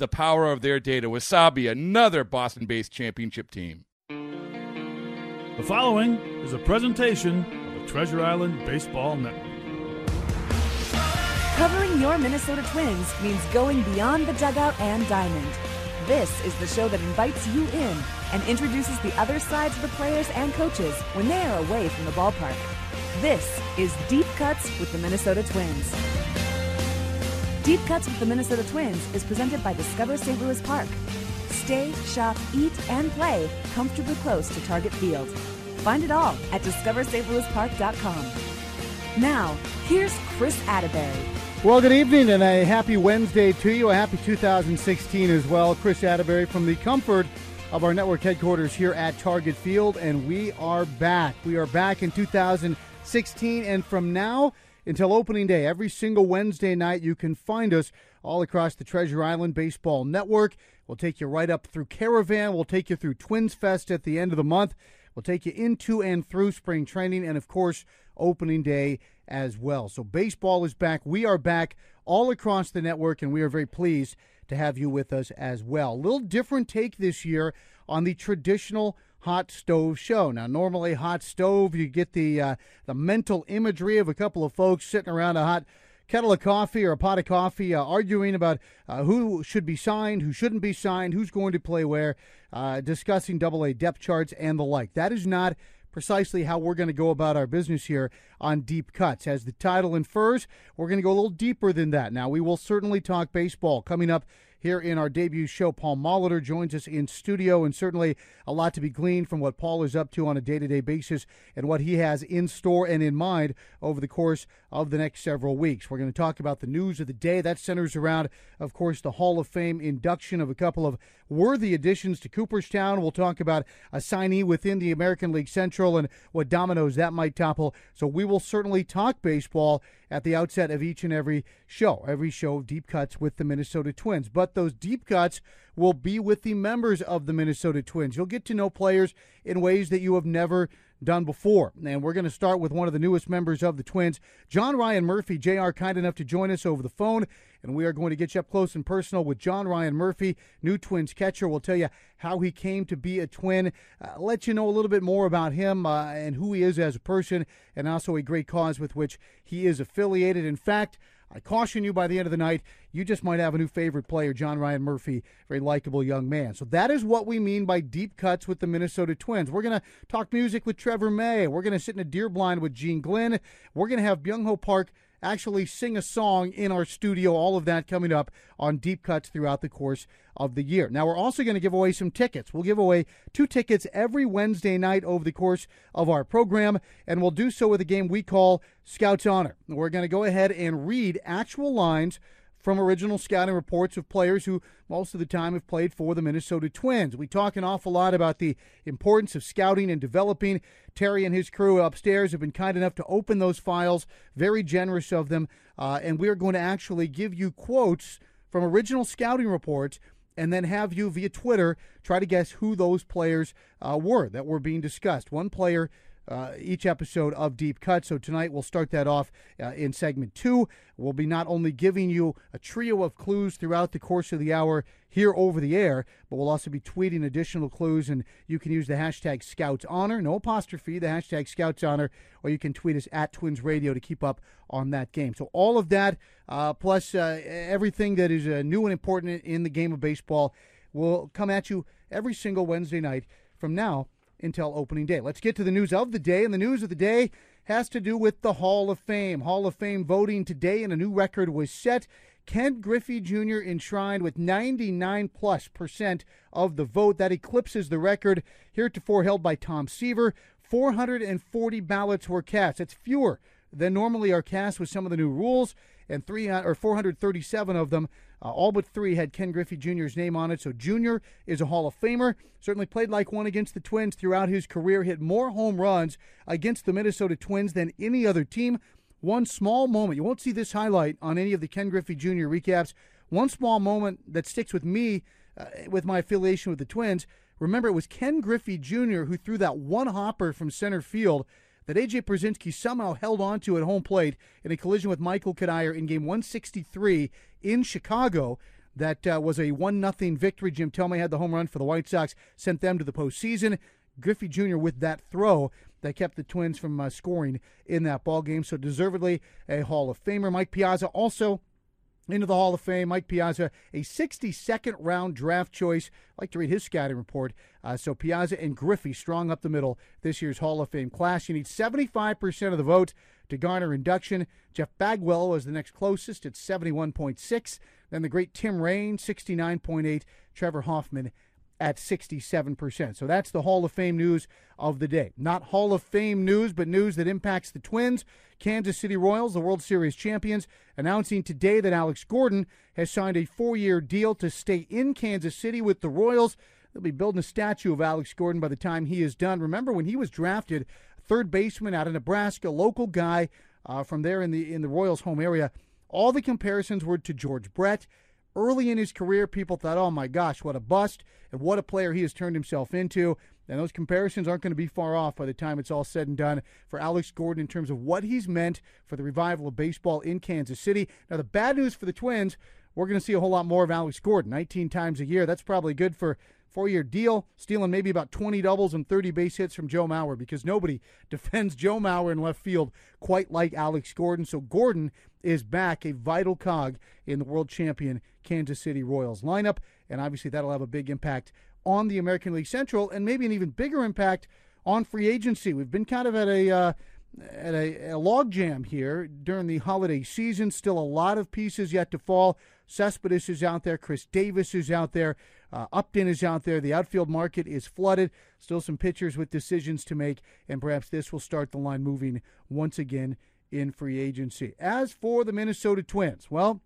the power of their data. Wasabi, another Boston based championship team. The following is a presentation of the Treasure Island Baseball Network. Covering your Minnesota Twins means going beyond the dugout and diamond. This is the show that invites you in and introduces the other sides of the players and coaches when they are away from the ballpark. This is Deep Cuts with the Minnesota Twins. Deep Cuts with the Minnesota Twins is presented by Discover St. Louis Park. Stay, shop, eat, and play comfortably close to Target Field. Find it all at discoverstlouispark.com. Now, here's Kris Atteberry. Well, good evening and a happy Wednesday to you. A happy 2016 as well. Kris Atteberry from the comfort of our network headquarters here at Target Field, and we are back. We are back in 2016, and from now until opening day, every single Wednesday night, you can find us all across the Treasure Island Baseball Network. We'll take you right up through Caravan. We'll take you through Twins Fest at the end of the month. We'll take you into and through spring training, and of course, opening day as well. So, baseball is back. We are back all across the network, and we are very pleased to have you with us as well. A little different take this year on the traditional hot stove show. Now, normally hot stove, you get the uh, the mental imagery of a couple of folks sitting around a hot kettle of coffee or a pot of coffee, uh, arguing about uh, who should be signed, who shouldn't be signed, who's going to play where, uh, discussing double A depth charts and the like. That is not precisely how we're going to go about our business here on Deep Cuts. As the title infers, we're going to go a little deeper than that. Now, we will certainly talk baseball coming up here in our debut show. Paul Molitor joins us in studio, and certainly a lot to be gleaned from what Paul is up to on a day to day basis and what he has in store and in mind over the course of the next several weeks. We're going to talk about the news of the day. That centers around, of course, the Hall of Fame induction of a couple of worthy additions to Cooperstown. We'll talk about a signee within the American League Central and what dominoes that might topple. So we will certainly talk baseball at the outset of each and every show, every show of deep cuts with the Minnesota Twins. But those deep cuts will be with the members of the Minnesota Twins. You'll get to know players in ways that you have never done before. And we're going to start with one of the newest members of the Twins, John Ryan Murphy. JR, kind enough to join us over the phone. And we are going to get you up close and personal with John Ryan Murphy, new Twins catcher. We'll tell you how he came to be a Twin, uh, let you know a little bit more about him uh, and who he is as a person, and also a great cause with which he is affiliated. In fact, I caution you by the end of the night, you just might have a new favorite player, John Ryan Murphy, very likable young man. So that is what we mean by deep cuts with the Minnesota Twins. We're going to talk music with Trevor May. We're going to sit in a deer blind with Gene Glynn. We're going to have Byung Ho Park actually sing a song in our studio. All of that coming up on Deep Cuts throughout the course of the year. Now, we're also going to give away some tickets. We'll give away two tickets every Wednesday night over the course of our program, and we'll do so with a game we call Scouts Honor. We're going to go ahead and read actual lines from original scouting reports of players who most of the time have played for the Minnesota Twins. We talk an awful lot about the importance of scouting and developing. Terry and his crew upstairs have been kind enough to open those files, very generous of them, uh, and we are going to actually give you quotes from original scouting reports and then have you via Twitter try to guess who those players uh, were that were being discussed. One player uh, each episode of Deep Cut. So tonight we'll start that off uh, in segment two. We'll be not only giving you a trio of clues throughout the course of the hour here over the air, but we'll also be tweeting additional clues, and you can use the hashtag Scouts Honor, no apostrophe, the hashtag Scouts Honor, or you can tweet us at Twins Radio to keep up on that game. So all of that, uh, plus uh, everything that is uh, new and important in the game of baseball, will come at you every single Wednesday night from now until opening day. Let's get to the news of the day. And the news of the day has to do with the Hall of Fame. Hall of Fame voting today, and a new record was set. Ken Griffey Jr. enshrined with 99 plus percent of the vote. That eclipses the record heretofore held by Tom Seaver. 440 ballots were cast. That's fewer than normally are cast with some of the new rules, and three or 437 of them uh, all but three had Ken Griffey Jr.'s name on it. So Jr. is a Hall of Famer. Certainly played like one against the Twins throughout his career. Hit more home runs against the Minnesota Twins than any other team. One small moment. You won't see this highlight on any of the Ken Griffey Jr. recaps. One small moment that sticks with me uh, with my affiliation with the Twins. Remember, it was Ken Griffey Jr. who threw that one hopper from center field that A.J. Pierzynski somehow held on to at home plate in a collision with Michael Cuddyer in game 163 in Chicago. That uh, was a 1 0 victory. Jim Thome had the home run for the White Sox, sent them to the postseason. Griffey Jr. with that throw that kept the Twins from uh, scoring in that ball game. So deservedly a Hall of Famer. Mike Piazza also into the Hall of Fame. Mike Piazza, a 62nd round draft choice. I like to read his scouting report. Uh, so Piazza and Griffey strong up the middle this year's Hall of Fame class. You need 75% of the vote to garner induction. Jeff Bagwell was the next closest at 71.6. Then the great Tim Raine, 69.8. Trevor Hoffman at 67%. So that's the Hall of Fame news of the day. Not Hall of Fame news, but news that impacts the Twins. Kansas City Royals, the World Series champions, announcing today that Alex Gordon has signed a four year deal to stay in Kansas City with the Royals. They'll be building a statue of Alex Gordon by the time he is done. Remember when he was drafted, third baseman out of Nebraska, local guy uh, from there in the in the Royals' home area. All the comparisons were to George Brett. Early in his career, people thought, oh my gosh, what a bust, and what a player he has turned himself into. And those comparisons aren't going to be far off by the time it's all said and done for Alex Gordon in terms of what he's meant for the revival of baseball in Kansas City. Now, the bad news for the Twins, we're going to see a whole lot more of Alex Gordon 19 times a year. That's probably good for four year deal, stealing maybe about 20 doubles and 30 base hits from Joe Mauer because nobody defends Joe Mauer in left field quite like Alex Gordon. So Gordon is back, a vital cog in the world champion Kansas City Royals lineup. And obviously, that'll have a big impact on the American League Central and maybe an even bigger impact on free agency. We've been kind of at a. Uh, at a, a logjam here during the holiday season. Still a lot of pieces yet to fall. Cespedes is out there. Chris Davis is out there. Uh, Upton is out there. The outfield market is flooded. Still some pitchers with decisions to make, and perhaps this will start the line moving once again in free agency. As for the Minnesota Twins, well,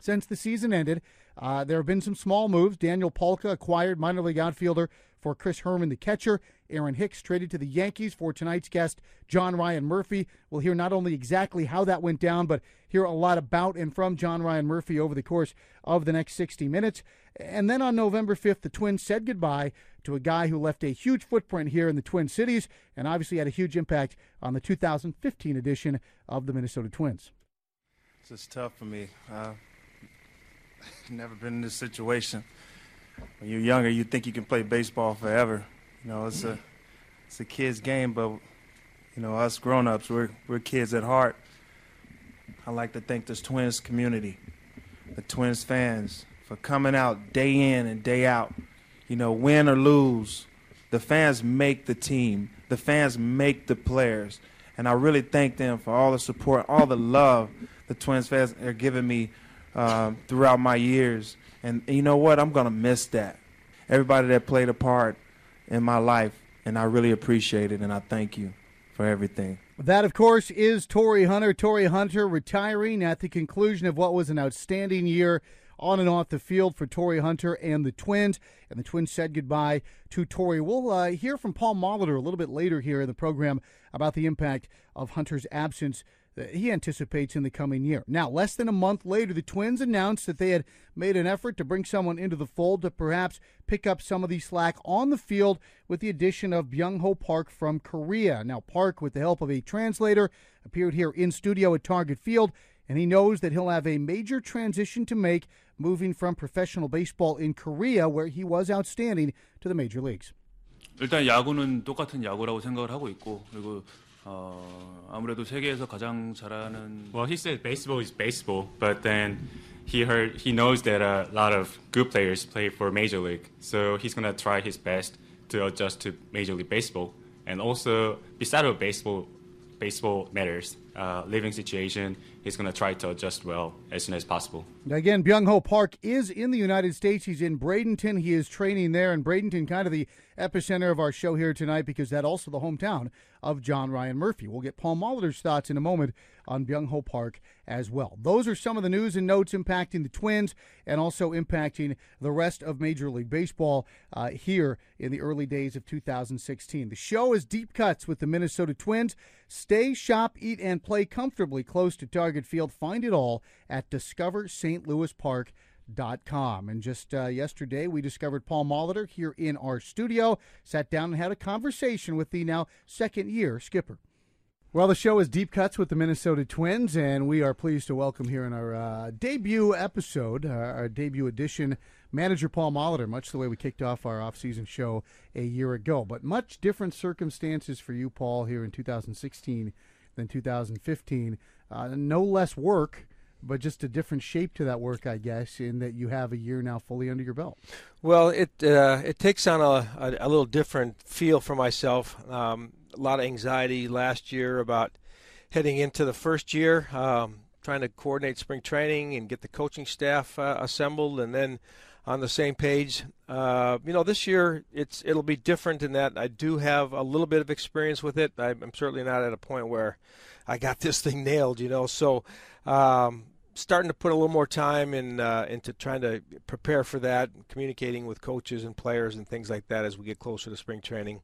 since the season ended, uh, there have been some small moves. Daniel Palka acquired minor league outfielder for Chris Herrmann, the catcher. Aaron Hicks traded to the Yankees for tonight's guest, John Ryan Murphy. We'll hear not only exactly how that went down, but hear a lot about and from John Ryan Murphy over the course of the next 60 minutes. And then on November 5th, the Twins said goodbye to a guy who left a huge footprint here in the Twin Cities and obviously had a huge impact on the 2015 edition of the Minnesota Twins. It's just tough for me. Uh, never been in this situation. When you're younger, you think you can play baseball forever. You know, it's a it's a kid's game, but you know, us grown-ups, we're we're kids at heart. I like to thank this Twins community, the Twins fans, for coming out day in and day out. You know, win or lose, the fans make the team. The fans make the players. And I really thank them for all the support, all the love the Twins fans are giving me uh, throughout my years. And you know what? I'm going to miss that. Everybody that played a part in my life, and I really appreciate it, and I thank you for everything. That, of course, is Torii Hunter. Torii Hunter retiring at the conclusion of what was an outstanding year on and off the field for Torii Hunter and the Twins. And the Twins said goodbye to Torii. We'll uh, hear from Paul Molitor a little bit later here in the program about the impact of Hunter's absence that he anticipates in the coming year. Now, less than a month later, the Twins announced that they had made an effort to bring someone into the fold to perhaps pick up some of the slack on the field with the addition of Byung Ho Park from Korea. Now, Park, with the help of a translator, appeared here in studio at Target Field, and he knows that he'll have a major transition to make moving from professional baseball in Korea, where he was outstanding, to the major leagues. 일단 야구는 똑같은 야구라고 생각을 하고 있고 그리고 어, 아무래도 세계에서 가장 잘하는 Well, he said baseball is baseball, but then he heard he knows that a lot of good players play for major league, so he's gonna try his best to adjust to major league baseball. And also, beside of baseball, baseball matters. Uh, living situation, he's gonna try to adjust well as soon as possible. Again, Byung Ho Park is in the United States. He's in Bradenton. He is training there, and Bradenton, kind of the epicenter of our show here tonight, because that also the hometown of John Ryan Murphy. We'll get Paul Molitor's thoughts in a moment on Byung Ho Park as well. Those are some of the news and notes impacting the Twins and also impacting the rest of Major League Baseball uh, here in the early days of 2016. The show is Deep Cuts with the Minnesota Twins. Stay, shop, eat, and play comfortably close to Target Field. Find it all at Discover St. Louis Park. Dot com. And just uh, yesterday, we discovered Paul Molitor here in our studio, sat down and had a conversation with the now second year skipper. Well, the show is Deep Cuts with the Minnesota Twins, and we are pleased to welcome here in our uh, debut episode, uh, our debut edition, manager Paul Molitor, much the way we kicked off our offseason show a year ago. But much different circumstances for you, Paul, here in 2016 than 2015. Uh, no less work but just a different shape to that work, I guess, in that you have a year now fully under your belt. Well, it uh, it takes on a, a, a, little different feel for myself. Um, a lot of anxiety last year about heading into the first year, um, trying to coordinate spring training and get the coaching staff uh, assembled, and then on the same page. Uh, you know, this year it's it'll be different in that I do have a little bit of experience with it. I'm certainly not at a point where I got this thing nailed. You know, so. Um, starting to put a little more time in uh, into trying to prepare for that, communicating with coaches and players and things like that as we get closer to spring training.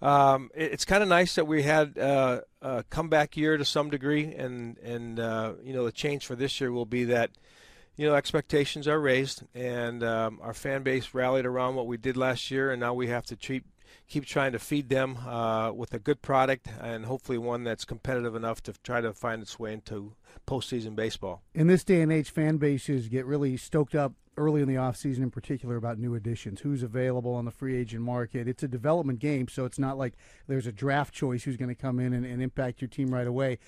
Um, it, it's kind of nice that we had uh, a comeback year to some degree, and and uh, you know the change for this year will be that you know expectations are raised, and um, our fan base rallied around what we did last year, and now we have to treat keep trying to feed them uh, with a good product and hopefully one that's competitive enough to try to find its way into postseason baseball. In this day and age, fan bases get really stoked up early in the offseason in particular about new additions, who's available on the free agent market. It's a development game, so it's not like there's a draft choice who's going to come in and, and impact your team right away.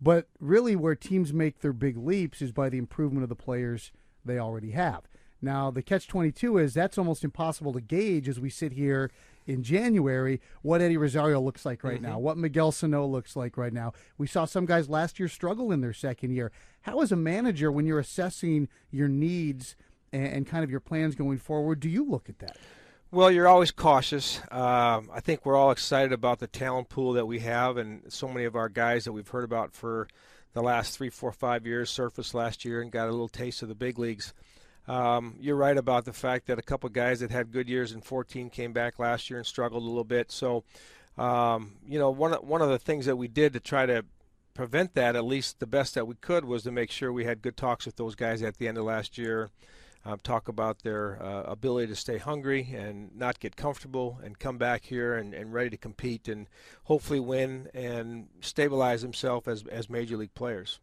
But really, where teams make their big leaps is by the improvement of the players they already have. Now, the catch 22 is that's almost impossible to gauge as we sit here in January what Eddie Rosario looks like right mm-hmm. now, what Miguel Sano looks like right now. We saw some guys last year struggle in their second year. How, as a manager, when you're assessing your needs and, and kind of your plans going forward, do you look at that? Well, you're always cautious. Um, I think we're all excited about the talent pool that we have, and so many of our guys that we've heard about for the last three, four, five years surfaced last year and got a little taste of the big leagues. Um, you're right about the fact that a couple of guys that had good years in 14 came back last year and struggled a little bit. So, um, you know, one one of the things that we did to try to prevent that, at least the best that we could, was to make sure we had good talks with those guys at the end of last year. Um, talk about their uh, ability to stay hungry and not get comfortable and come back here and, and ready to compete and hopefully win and stabilize themselves as, as major league players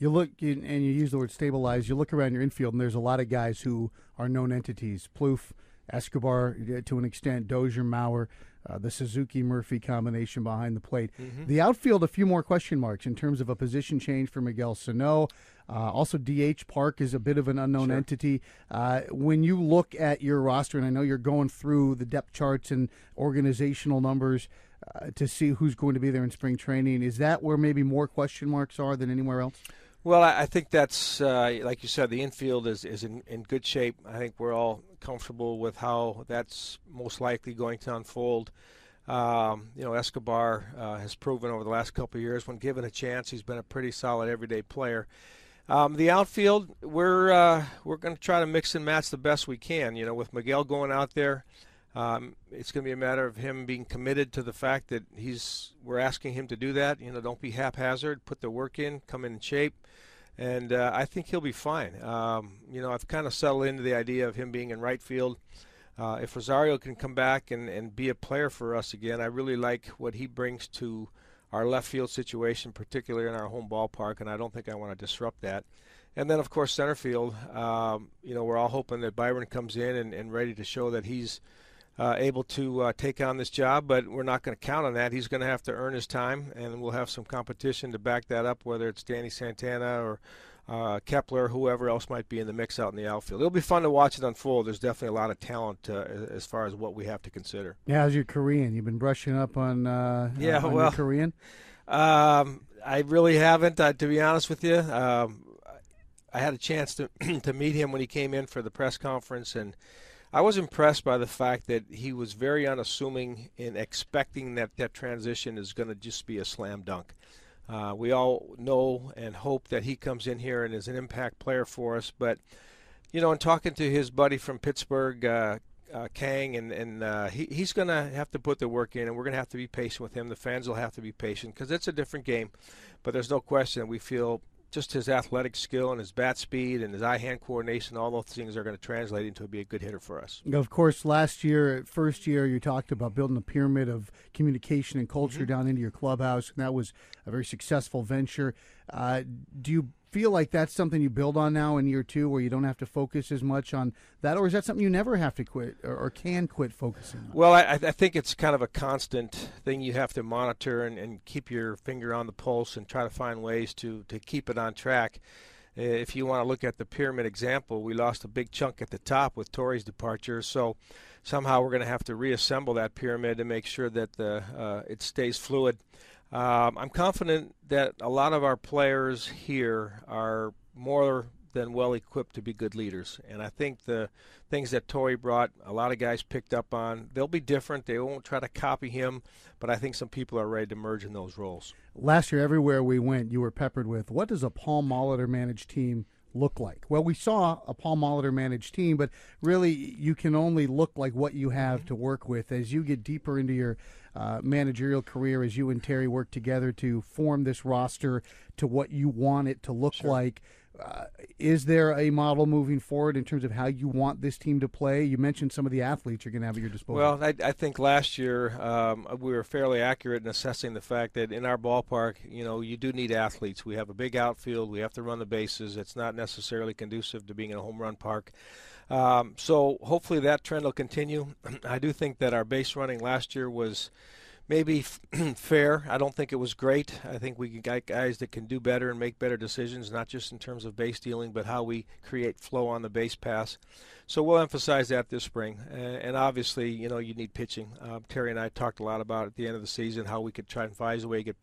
you look and you use the word stabilize. You look around your infield, and there's a lot of guys who are known entities. Plouffe, Escobar, to an extent, Dozier, Mauer, uh, the Suzuki Murphy combination behind the plate. Mm-hmm. The outfield, a few more question marks in terms of a position change for Miguel Sano. Uh, also, DH Park is a bit of an unknown sure. entity. Uh, when you look at your roster, and I know you're going through the depth charts and organizational numbers uh, to see who's going to be there in spring training, is that where maybe more question marks are than anywhere else? Well, I think that's uh, like you said. The infield is is in, in good shape. I think we're all comfortable with how that's most likely going to unfold. Um, you know, Escobar uh, has proven over the last couple of years, when given a chance, he's been a pretty solid everyday player. Um, the outfield, we're uh, we're going to try to mix and match the best we can. You know, with Miguel going out there, Um, it's going to be a matter of him being committed to the fact that he's we're asking him to do that. You know, don't be haphazard. Put the work in. Come in shape. And uh, I think he'll be fine. Um, you know, I've kind of settled into the idea of him being in right field. Uh, if Rosario can come back and, and be a player for us again, I really like what he brings to our left field situation, particularly in our home ballpark, and I don't think I want to disrupt that. And then, of course, center field. Um, you know, we're all hoping that Byron comes in and, and ready to show that he's uh, able to uh, take on this job, but we're not going to count on that. He's going to have to earn his time, and we'll have some competition to back that up, whether it's Danny Santana or uh, Kepler, whoever else might be in the mix out in the outfield. It'll be fun to watch it unfold. There's definitely a lot of talent uh, as far as what we have to consider. Yeah, how's your Korean? You've been brushing up on uh, yeah, on well, Korean. Um, I really haven't, uh, to be honest with you. Um, I had a chance to to meet him when he came in for the press conference, and I was impressed by the fact that he was very unassuming in expecting that that transition is going to just be a slam dunk. Uh, we all know and hope that he comes in here and is an impact player for us. But, you know, in talking to his buddy from Pittsburgh, uh, uh, Kang, and, and uh, he, he's going to have to put the work in, and we're going to have to be patient with him. The fans will have to be patient because it's a different game. But there's no question we feel just his athletic skill and his bat speed and his eye-hand coordination, all those things are going to translate into be a good hitter for us. Of course, last year, first year, you talked about building a pyramid of communication and culture mm-hmm. down into your clubhouse, and that was a very successful venture. Uh, do you feel like that's something you build on now in year two, where you don't have to focus as much on that, or is that something you never have to quit or, or can quit focusing on? Well, I, I, think it's kind of a constant thing you have to monitor and, and, keep your finger on the pulse and try to find ways to, to keep it on track. If you want to look at the pyramid example, we lost a big chunk at the top with Torii's departure, so somehow we're going to have to reassemble that pyramid to make sure that the, uh, it stays fluid. Um, I'm confident that a lot of our players here are more than well equipped to be good leaders. And I think the things that Torii brought, a lot of guys picked up on. They'll be different. They won't try to copy him, but I think some people are ready to merge in those roles. Last year, everywhere we went, you were peppered with what does a Paul Molitor managed team look like? Well, we saw a Paul Molitor managed team, but really you can only look like what you have to work with as you get deeper into your uh, managerial career, as you and Terry work together to form this roster to what you want it to look sure. like. Uh, is there a model moving forward in terms of how you want this team to play? You mentioned some of the athletes you're going to have at your disposal. Well, I, I think last year um, we were fairly accurate in assessing the fact that in our ballpark, you know, you do need athletes. We have a big outfield. We have to run the bases. It's not necessarily conducive to being in a home run park. Um, so hopefully that trend will continue. I do think that our base running last year was maybe fair. I don't think it was great. I think we got guys that can do better and make better decisions, not just in terms of base dealing, but how we create flow on the base pass. So we'll emphasize that this spring. And obviously, you know, you need pitching. Uh, Terry and I talked a lot about at the end of the season how we could try and find, way get,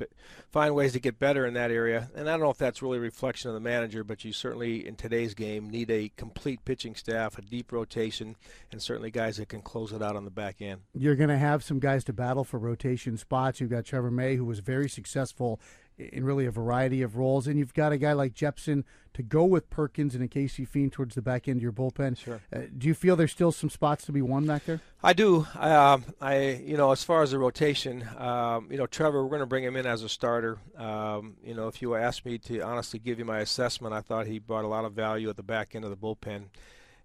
find ways to get better in that area. And I don't know if that's really a reflection of the manager, but you certainly, in today's game, need a complete pitching staff, a deep rotation, and certainly guys that can close it out on the back end. You're going to have some guys to battle for rotation spots. You've got Trevor May, who was very successful in really a variety of roles. And you've got a guy like Jepsen to go with Perkins and a Casey Fien towards the back end of your bullpen. Sure. Uh, do you feel there's still some spots to be won back there? I do. Um, I, you know, as far as the rotation, um, you know, Trevor, we're going to bring him in as a starter. Um, you know, if you asked me to honestly give you my assessment, I thought he brought a lot of value at the back end of the bullpen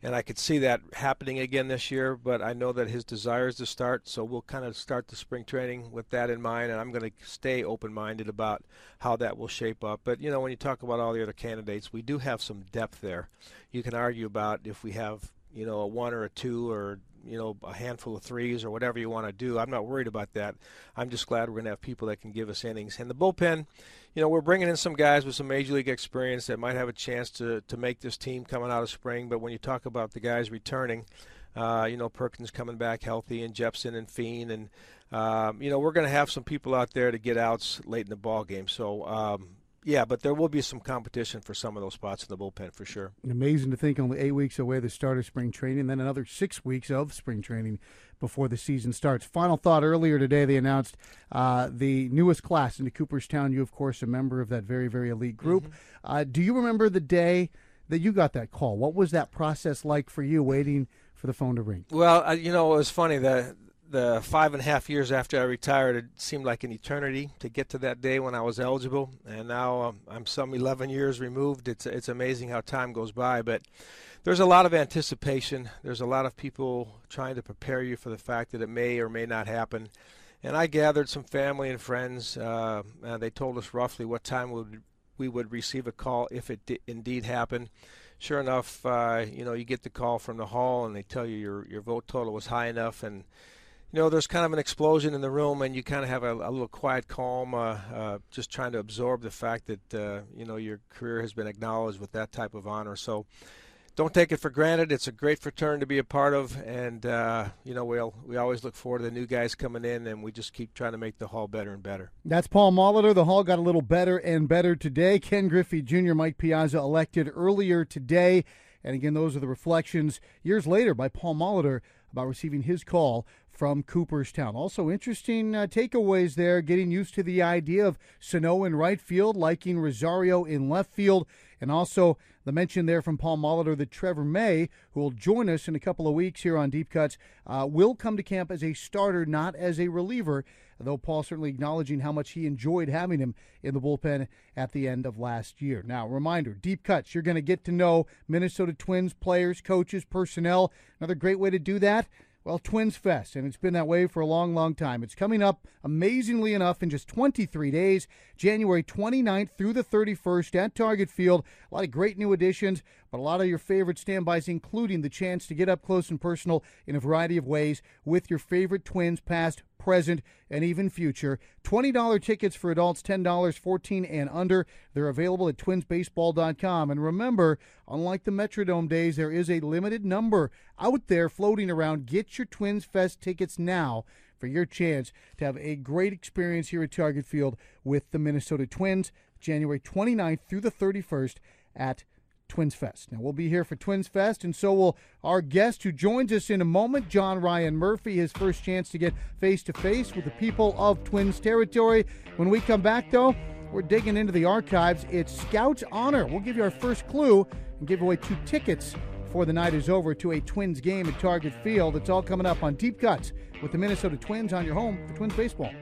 and I could see that happening again this year. But I know that his desire is to start, so we'll kind of start the spring training with that in mind, and I'm going to stay open-minded about how that will shape up. But you know, when you talk about all the other candidates, we do have some depth there. You can argue about if we have you know a one or a two or you know a handful of threes or whatever you want to do. I'm not worried about that. I'm just glad we're going to have people that can give us innings. And the bullpen, you know, we're bringing in some guys with some major league experience that might have a chance to to make this team coming out of spring. But when you talk about the guys returning, uh, you know, Perkins coming back healthy, and Jepsen and Fien, and um, you know, we're going to have some people out there to get outs late in the ball game. So um, yeah, but there will be some competition for some of those spots in the bullpen for sure. Amazing to think only eight weeks away the start of spring training, then another six weeks of spring training before the season starts. Final thought earlier today, they announced uh, the newest class into Cooperstown. You, of course, a member of that very, very elite group. Mm-hmm. Uh, do you remember the day that you got that call? What was that process like for you waiting? for the phone to ring? Well, uh, you know, it was funny. The the five and a half years after I retired, it seemed like an eternity to get to that day when I was eligible, and now um, I'm some 11 years removed. It's it's amazing how time goes by, but there's a lot of anticipation. There's a lot of people trying to prepare you for the fact that it may or may not happen. And I gathered some family and friends. Uh, and they told us roughly what time we would, we would receive a call if it indeed happened. Sure enough, uh, you know, you get the call from the hall and they tell you your your vote total was high enough, and you know, there's kind of an explosion in the room, and you kind of have a, a little quiet calm, uh, uh, just trying to absorb the fact that uh, you know your career has been acknowledged with that type of honor. So, don't take it for granted. It's a great fraternity to be a part of, and uh, you know we'll we always look forward to the new guys coming in, and we just keep trying to make the hall better and better. That's Paul Molitor. The hall got a little better and better today. Ken Griffey Jr., Mike Piazza elected earlier today, and again, those are the reflections years later by Paul Molitor about receiving his call from Cooperstown. Also, interesting uh, takeaways there, getting used to the idea of Sano in right field, liking Rosario in left field, and also the mention there from Paul Molitor that Trevor May, who will join us in a couple of weeks here on Deep Cuts, uh, will come to camp as a starter, not as a reliever. Though Paul certainly acknowledging how much he enjoyed having him in the bullpen at the end of last year. Now, reminder Deep Cuts, you're going to get to know Minnesota Twins players, coaches, personnel. Another great way to do that well, Twins Fest, and it's been that way for a long, long time. It's coming up, amazingly enough, in just 23 days, January 29th through the 31st at Target Field. A lot of great new additions, but a lot of your favorite standbys, including the chance to get up close and personal in a variety of ways with your favorite Twins, past, present, and even future. $20 tickets for adults, $10, 14 and under. They're available at twinsbaseball.com. And remember, unlike the Metrodome days, there is a limited number out there floating around. Get your Twins Fest tickets now for your chance to have a great experience here at Target Field with the Minnesota Twins, January 29th through the 31st at Twins Fest. Now, we'll be here for Twins Fest, and so will our guest who joins us in a moment, John Ryan Murphy, his first chance to get face to face with the people of Twins territory. When we come back, though, we're digging into the archives. It's Scout's Honor. We'll give you our first clue and give away two tickets before the night is over to a Twins game at Target Field. It's all coming up on Deep Cuts with the Minnesota Twins on your home for Twins Baseball.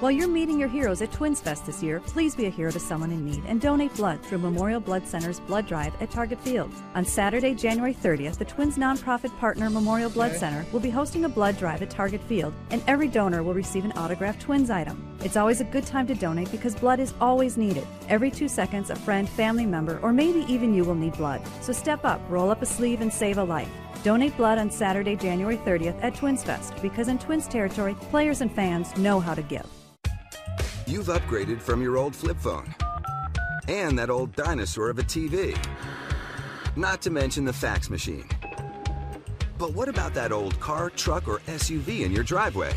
While you're meeting your heroes at Twins Fest this year, please be a hero to someone in need and donate blood through Memorial Blood Center's Blood Drive at Target Field. On Saturday, January 30th, the Twins nonprofit partner Memorial Blood Center will be hosting a blood drive at Target Field, and every donor will receive an autographed Twins item. It's always a good time to donate because blood is always needed. Every two seconds, a friend, family member, or maybe even you will need blood. So step up, roll up a sleeve, and save a life. Donate blood on Saturday, January 30th at Twins Fest because in Twins territory, players and fans know how to give. You've upgraded from your old flip phone and that old dinosaur of a TV. Not to mention the fax machine. But what about that old car, truck, or SUV in your driveway?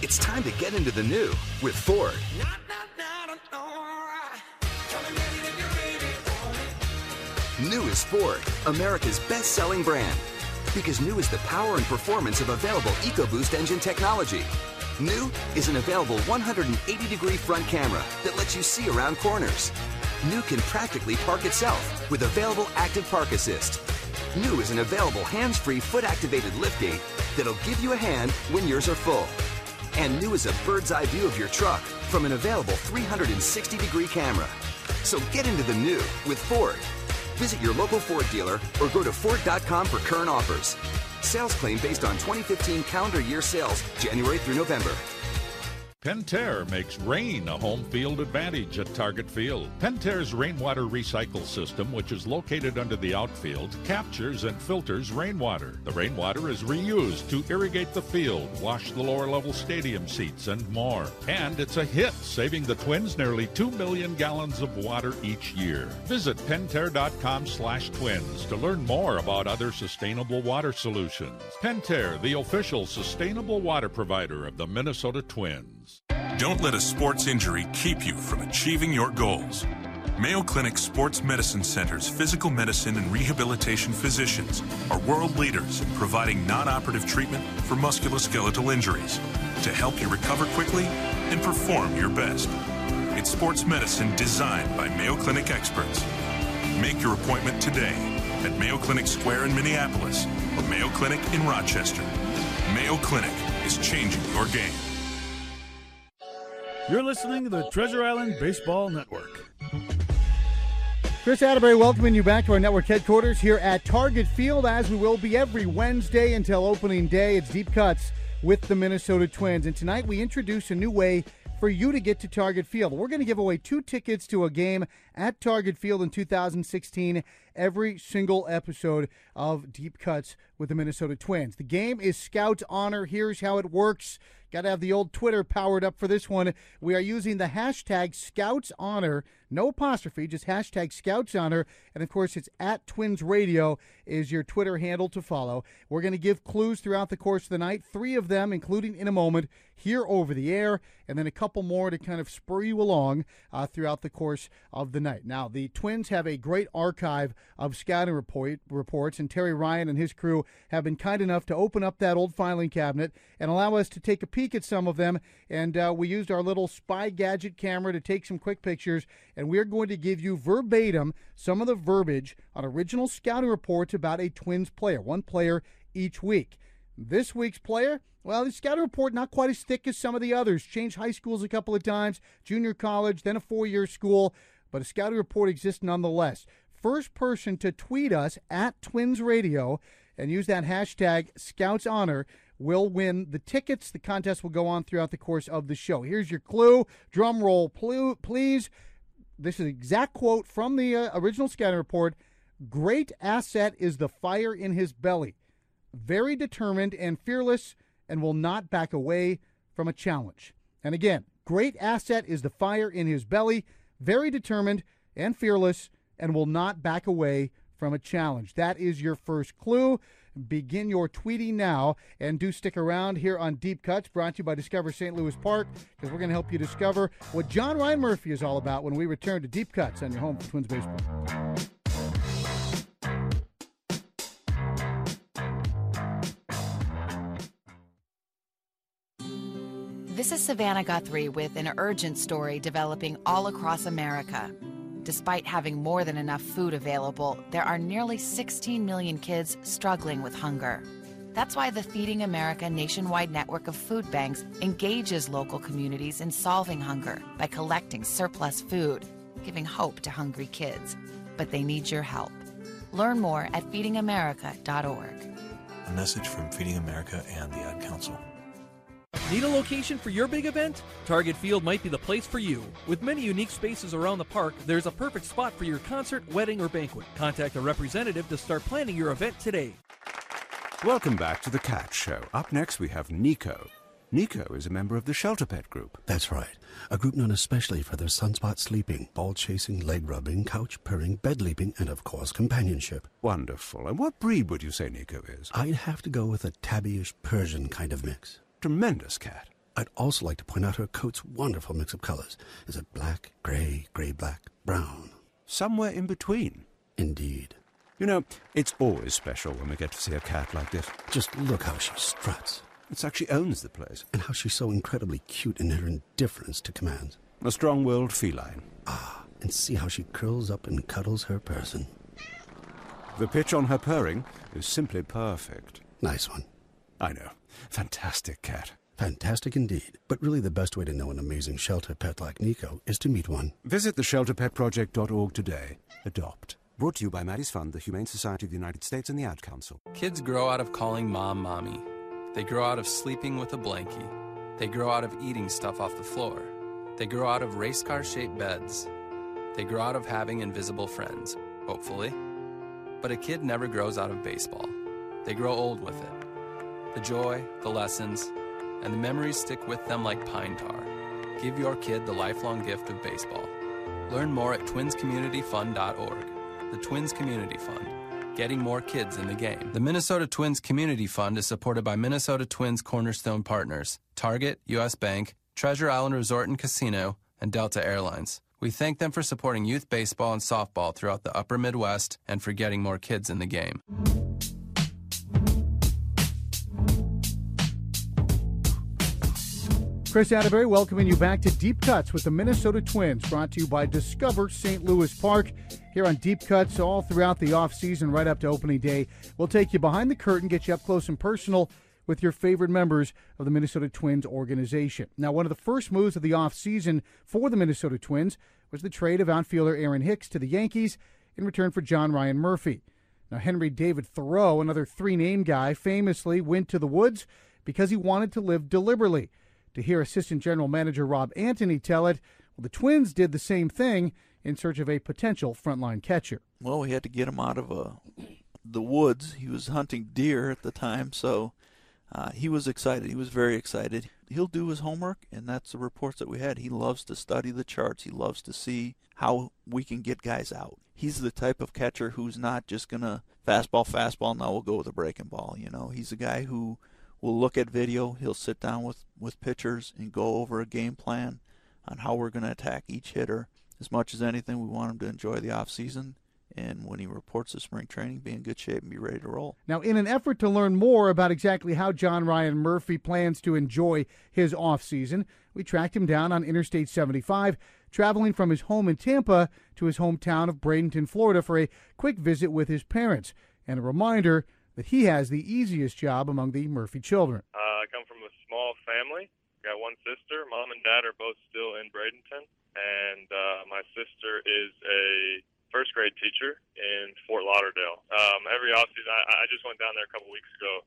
It's time to get into the new with Ford. New is Ford, America's best selling brand. Because new is the power and performance of available EcoBoost engine technology. New is an available 180 degree front camera that lets you see around corners. New can practically park itself with available active park assist. New is an available hands free foot activated liftgate that'll give you a hand when yours are full. And new is a bird's eye view of your truck from an available 360 degree camera. So get into the new with Ford. Visit your local Ford dealer or go to Ford.com for current offers. Sales claim based on 2015 calendar year sales, January through November. Pentair makes rain a home field advantage at Target Field. Pentair's rainwater recycle system, which is located under the outfield, captures and filters rainwater. The rainwater is reused to irrigate the field, wash the lower level stadium seats, and more. And it's a hit, saving the Twins nearly 2 million gallons of water each year. Visit pentair.com slash twins to learn more about other sustainable water solutions. Pentair, the official sustainable water provider of the Minnesota Twins. Don't let a sports injury keep you from achieving your goals. Mayo Clinic Sports Medicine Center's physical medicine and rehabilitation physicians are world leaders in providing non operative treatment for musculoskeletal injuries to help you recover quickly and perform your best. It's sports medicine designed by Mayo Clinic experts. Make your appointment today at Mayo Clinic Square in Minneapolis or Mayo Clinic in Rochester. Mayo Clinic is changing your game. You're listening to the Treasure Island Baseball Network. Kris Atteberry welcoming you back to our network headquarters here at Target Field, as we will be every Wednesday until opening day. It's Deep Cuts with the Minnesota Twins. And tonight we introduce a new way for you to get to Target Field. We're going to give away two tickets to a game at Target Field in 2016 every single episode of Deep Cuts with the Minnesota Twins. The game is Scout Honor. Here's how it works. Got to have the old Twitter powered up for this one. We are using the hashtag Scouts Honor, no apostrophe, just hashtag Scouts Honor. And of course, it's at Twins Radio is your Twitter handle to follow. We're going to give clues throughout the course of the night, three of them, including in a moment, here over the air, and then a couple more to kind of spur you along uh, throughout the course of the night. Now, the Twins have a great archive of scouting report, reports, and Terry Ryan and his crew have been kind enough to open up that old filing cabinet and allow us to take a peek at some of them. And uh, we used our little spy gadget camera to take some quick pictures, and we're going to give you verbatim some of the verbiage on original scouting reports about a Twins player, one player each week. This week's player, well, the scouting report not quite as thick as some of the others. Changed high schools a couple of times, junior college, then a four-year school, but a scouting report exists nonetheless. First person to tweet us at Twins Radio and use that hashtag Scouts Honor will win the tickets. The contest will go on throughout the course of the show. Here's your clue. Drum roll, please. This is an exact quote from the uh, original scouting report. Great asset is the fire in his belly. Very determined and fearless and will not back away from a challenge. And again, great asset is the fire in his belly. Very determined and fearless and will not back away from a challenge. That is your first clue. Begin your tweeting now and do stick around here on Deep Cuts, brought to you by Discover St. Louis Park, because we're going to help you discover what John Ryan Murphy is all about when we return to Deep Cuts on your home for Twins Baseball. This is Savannah Guthrie with an urgent story developing all across America. Despite having more than enough food available, there are nearly 16 million kids struggling with hunger. That's why the Feeding America nationwide network of food banks engages local communities in solving hunger by collecting surplus food, giving hope to hungry kids. But they need your help. Learn more at feedingamerica.org. A message from Feeding America and the Ad Council. Need a location for your big event? Target Field might be the place for you. With many unique spaces around the park, there's a perfect spot for your concert, wedding, or banquet. Contact a representative to start planning your event today. Welcome back to the Cat Show. Up next, we have Nico. Nico is a member of the Shelter Pet Group. That's right. A group known especially for their sunspot sleeping, ball chasing, leg rubbing, couch purring, bed leaping, and of course, companionship. Wonderful. And what breed would you say Nico is? I'd have to go with a tabbyish Persian kind of mix. Tremendous cat. I'd also like to point out her coat's wonderful mix of colors. Is it black, gray, gray, black, brown? Somewhere in between. Indeed. You know, it's always special when we get to see a cat like this. Just look how she struts. It's like she owns the place. And how she's so incredibly cute in her indifference to commands. A strong willed feline. Ah, and see how she curls up and cuddles her person. The pitch on her purring is simply perfect. Nice one. I know. Fantastic cat. Fantastic indeed. But really, the best way to know an amazing shelter pet like Nico is to meet one. Visit theshelterpetproject.org today. Adopt. Brought to you by Maddie's Fund, the Humane Society of the United States, and the Ad Council. Kids grow out of calling mom mommy. They grow out of sleeping with a blankie. They grow out of eating stuff off the floor. They grow out of race car shaped beds. They grow out of having invisible friends, hopefully. But a kid never grows out of baseball. They grow old with it. The joy, the lessons, and the memories stick with them like pine tar. Give your kid the lifelong gift of baseball. Learn more at twinscommunityfund.org. The Twins Community Fund, getting more kids in the game. The Minnesota Twins Community Fund is supported by Minnesota Twins Cornerstone Partners, Target, U.S. Bank, Treasure Island Resort and Casino, and Delta Airlines. We thank them for supporting youth baseball and softball throughout the upper Midwest and for getting more kids in the game. Kris Atteberry welcoming you back to Deep Cuts with the Minnesota Twins, brought to you by Discover St. Louis Park. Here on Deep Cuts, all throughout the offseason, right up to opening day, we'll take you behind the curtain, get you up close and personal with your favorite members of the Minnesota Twins organization. Now, one of the first moves of the offseason for the Minnesota Twins was the trade of outfielder Aaron Hicks to the Yankees in return for John Ryan Murphy. Now, Henry David Thoreau, another three name guy, famously went to the woods because he wanted to live deliberately to hear Assistant General Manager Rob Antony tell it. Well, the Twins did the same thing in search of a potential frontline catcher. Well, we had to get him out of uh, the woods. He was hunting deer at the time, so uh, he was excited. He was very excited. He'll do his homework, and that's the reports that we had. He loves to study the charts. He loves to see how we can get guys out. He's the type of catcher who's not just gonna fastball, fastball. Now we'll go with a breaking ball. You know, he's a guy who We'll look at video. He'll sit down with, with pitchers and go over a game plan on how we're going to attack each hitter. As much as anything, we want him to enjoy the off season and when he reports to spring training, be in good shape and be ready to roll. Now, in an effort to learn more about exactly how John Ryan Murphy plans to enjoy his offseason, we tracked him down on Interstate 75, traveling from his home in Tampa to his hometown of Bradenton, Florida, for a quick visit with his parents. And a reminder that he has the easiest job among the Murphy children. Uh, I come from a small family. Got one sister. Mom and dad are both still in Bradenton, and uh, my sister is a first grade teacher in Fort Lauderdale. Um, every offseason, I, I just went down there a couple weeks ago,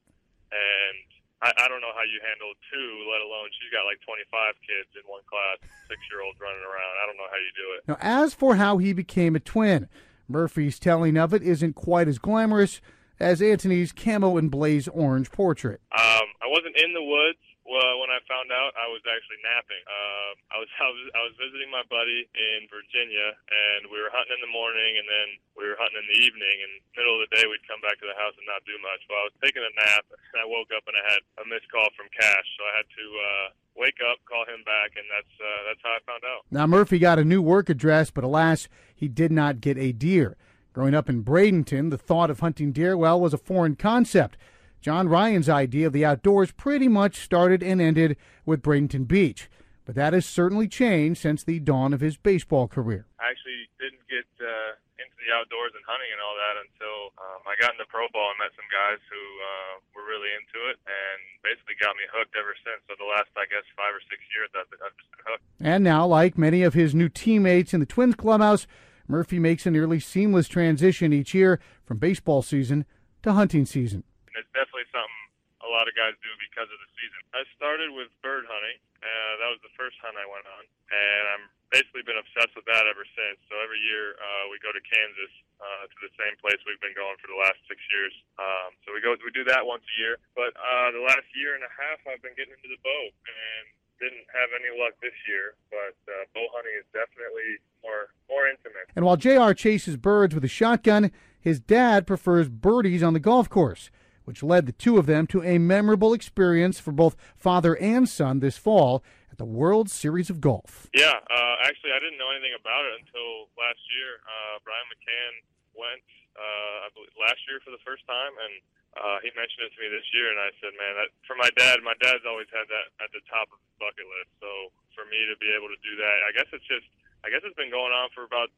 and I, I don't know how you handle two, let alone she's got like 25 kids in one class, six year olds running around. I don't know how you do it. Now, as for how he became a twin, Murphy's telling of it isn't quite as glamorous as Antony's camo and blaze orange portrait. Um, I wasn't in the woods well, when I found out. I was actually napping. Um, I was I was I was visiting my buddy in Virginia, and we were hunting in the morning, and then we were hunting in the evening. And middle of the day, we'd come back to the house and not do much. Well, I was taking a nap, and I woke up and I had a missed call from Cash, so I had to. Uh, wake up, call him back, and that's uh, that's how I found out. Now Murphy got a new work address, but alas, he did not get a deer. Growing up in Bradenton, the thought of hunting deer, well, was a foreign concept. John Ryan's idea of the outdoors pretty much started and ended with Bradenton Beach. But that has certainly changed since the dawn of his baseball career. I actually didn't get uh, into the outdoors and hunting and all that until um, I got into pro ball and met some guys who uh, were really into it and basically got me hooked ever since. So the last, I guess, five or six years, I've been, I've been hooked. And now, like many of his new teammates in the Twins clubhouse, Murphy makes a nearly seamless transition each year from baseball season to hunting season. It's definitely something a lot of guys do because of the season. I started with bird hunting. Uh, that was the first hunt I went on, and I'm basically been obsessed with that ever since. So every year uh, we go to Kansas uh, to the same place we've been going for the last six years. Um, so we go we do that once a year. But uh, the last year and a half I've been getting into the bow, and didn't have any luck this year. But uh, bow hunting is definitely more more intimate. And while JR chases birds with a shotgun, his dad prefers birdies on the golf course, which led the two of them to a memorable experience for both father and son this fall at the World Series of Golf. Yeah, uh, actually, I didn't know anything about it until last year. Uh, Brian McCann went, uh, I believe, last year for the first time, and uh, he mentioned it to me this year, and I said, "Man, that, for my dad, my dad's always had that at the top of his bucket list. So for me to be able to do that, I guess it's just I guess it's been going on for about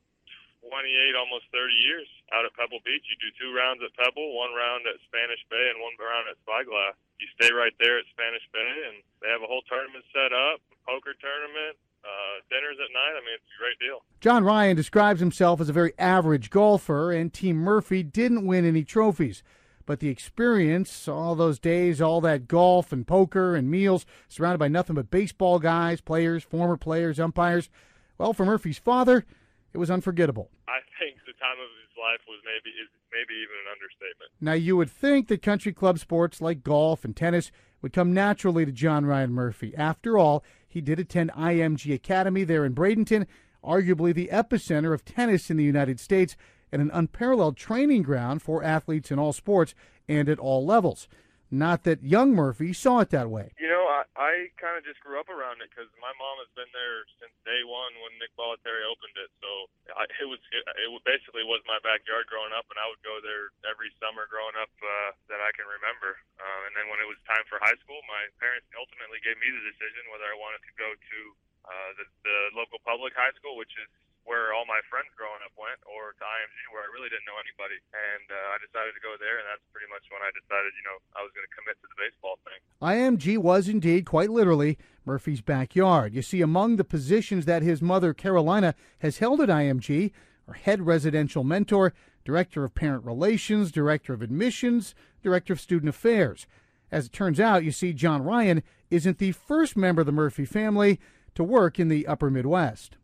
28, almost 30 years out at Pebble Beach. You do two rounds at Pebble, one round at Spanish Bay, and one round at Spyglass. You stay right there at Spanish Bay, and they have a whole tournament set up, poker tournament, uh, dinners at night. I mean, it's a great deal. John Ryan describes himself as a very average golfer, and Team Murphy didn't win any trophies. But the experience, all those days, all that golf and poker and meals, surrounded by nothing but baseball guys, players, former players, umpires, well, for Murphy's father, it was unforgettable. I think the time of his life was maybe maybe even an understatement. Now, you would think that country club sports like golf and tennis would come naturally to John Ryan Murphy. After all, he did attend IMG Academy there in Bradenton, arguably the epicenter of tennis in the United States and an unparalleled training ground for athletes in all sports and at all levels. Not that young Murphy saw it that way. You know, I, I kind of just grew up around it because my mom has been there since day one when Nick Bollettieri opened it. So I, it was it, it basically was my backyard growing up, and I would go there every summer growing up uh, that I can remember. Um, and then when it was time for high school, my parents ultimately gave me the decision whether I wanted to go to uh, the, the local public high school, which is where all my friends growing up went, or to IMG, where I really didn't know anybody. And uh, I decided to go there, and that's pretty much when I decided, you know, I was going to commit to the baseball thing. IMG was indeed, quite literally, Murphy's backyard. You see, among the positions that his mother, Carolina, has held at IMG are head residential mentor, director of parent relations, director of admissions, director of student affairs. As it turns out, you see, John Ryan isn't the first member of the Murphy family to work in the upper Midwest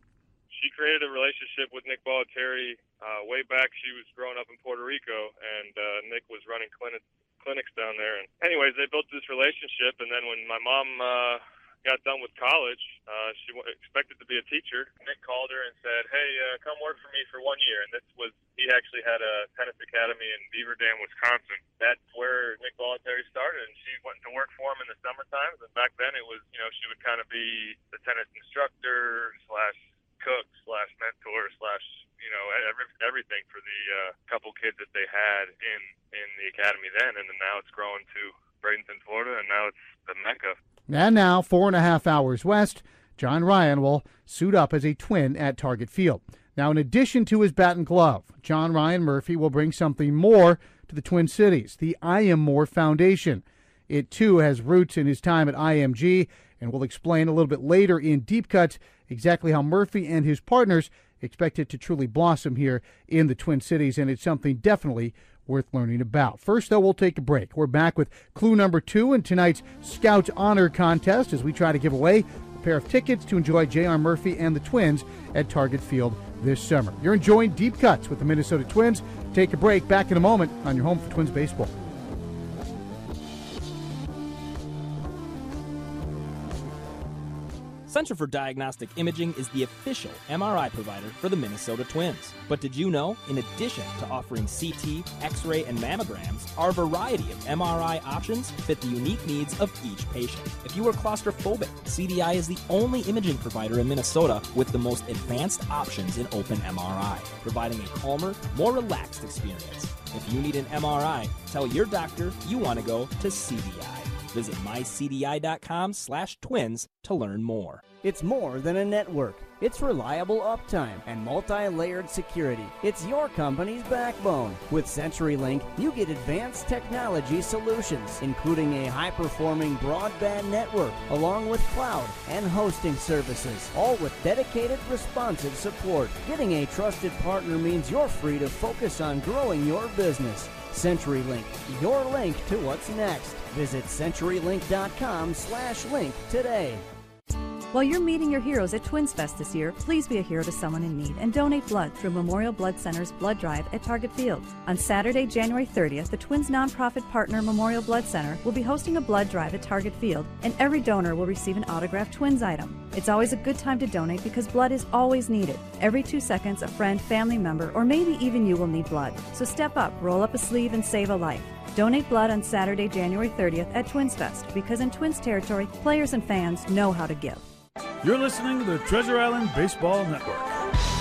she created a relationship with Nick Bollettieri uh, way back. She was growing up in Puerto Rico, and uh, Nick was running clinic, clinics down there. And anyways, they built this relationship. And then when my mom uh, got done with college, uh, she w- expected to be a teacher. Nick called her and said, "Hey, uh, come work for me for one year." And this was he actually had a tennis academy in Beaver Dam, Wisconsin. That's where Nick Bollettieri started, and she went to work for him in the summer times. And back then, it was you know she would kind of be the tennis instructor slash cook slash mentor slash you know every, everything for the uh, couple kids that they had in in the academy then, and then now it's grown to Bradenton, Florida, and now it's the mecca. And now, four and a half hours west, John Ryan will suit up as a twin at Target Field. Now, in addition to his bat and glove, John Ryan Murphy will bring something more to the Twin Cities the I Am More Foundation. It too has roots in his time at IMG, and we'll explain a little bit later in Deep Cuts exactly how Murphy and his partners expect it to truly blossom here in the Twin Cities, and it's something definitely worth learning about. First, though, we'll take a break. We're back with clue number two in tonight's Scout Honor Contest as we try to give away a pair of tickets to enjoy J.R. Murphy and the Twins at Target Field this summer. You're enjoying Deep Cuts with the Minnesota Twins. Take a break. Back in a moment on your home for Twins baseball. Center for Diagnostic Imaging is the official MRI provider for the Minnesota Twins. But did you know, in addition to offering CT, X ray, and mammograms, our variety of MRI options fit the unique needs of each patient? If you are claustrophobic, CDI is the only imaging provider in Minnesota with the most advanced options in open MRI, providing a calmer, more relaxed experience. If you need an MRI, tell your doctor you want to go to CDI. Visit mycdi.com slash twins to learn more. It's more than a network. It's reliable uptime and multi-layered security. It's your company's backbone. With CenturyLink, you get advanced technology solutions, including a high-performing broadband network, along with cloud and hosting services, all with dedicated responsive support. Getting a trusted partner means you're free to focus on growing your business. CenturyLink, your link to what's next. Visit CenturyLink.com slash link today. While you're meeting your heroes at Twins Fest this year, please be a hero to someone in need and donate blood through Memorial Blood Center's Blood Drive at Target Field. On Saturday, January 30th, the Twins nonprofit partner Memorial Blood Center will be hosting a blood drive at Target Field, and every donor will receive an autographed Twins item. It's always a good time to donate because blood is always needed. Every two seconds, a friend, family member, or maybe even you will need blood. So step up, roll up a sleeve, and save a life. Donate blood on Saturday, January 30th at Twins Fest because in Twins territory, players and fans know how to give. You're listening to the Treasure Island Baseball Network.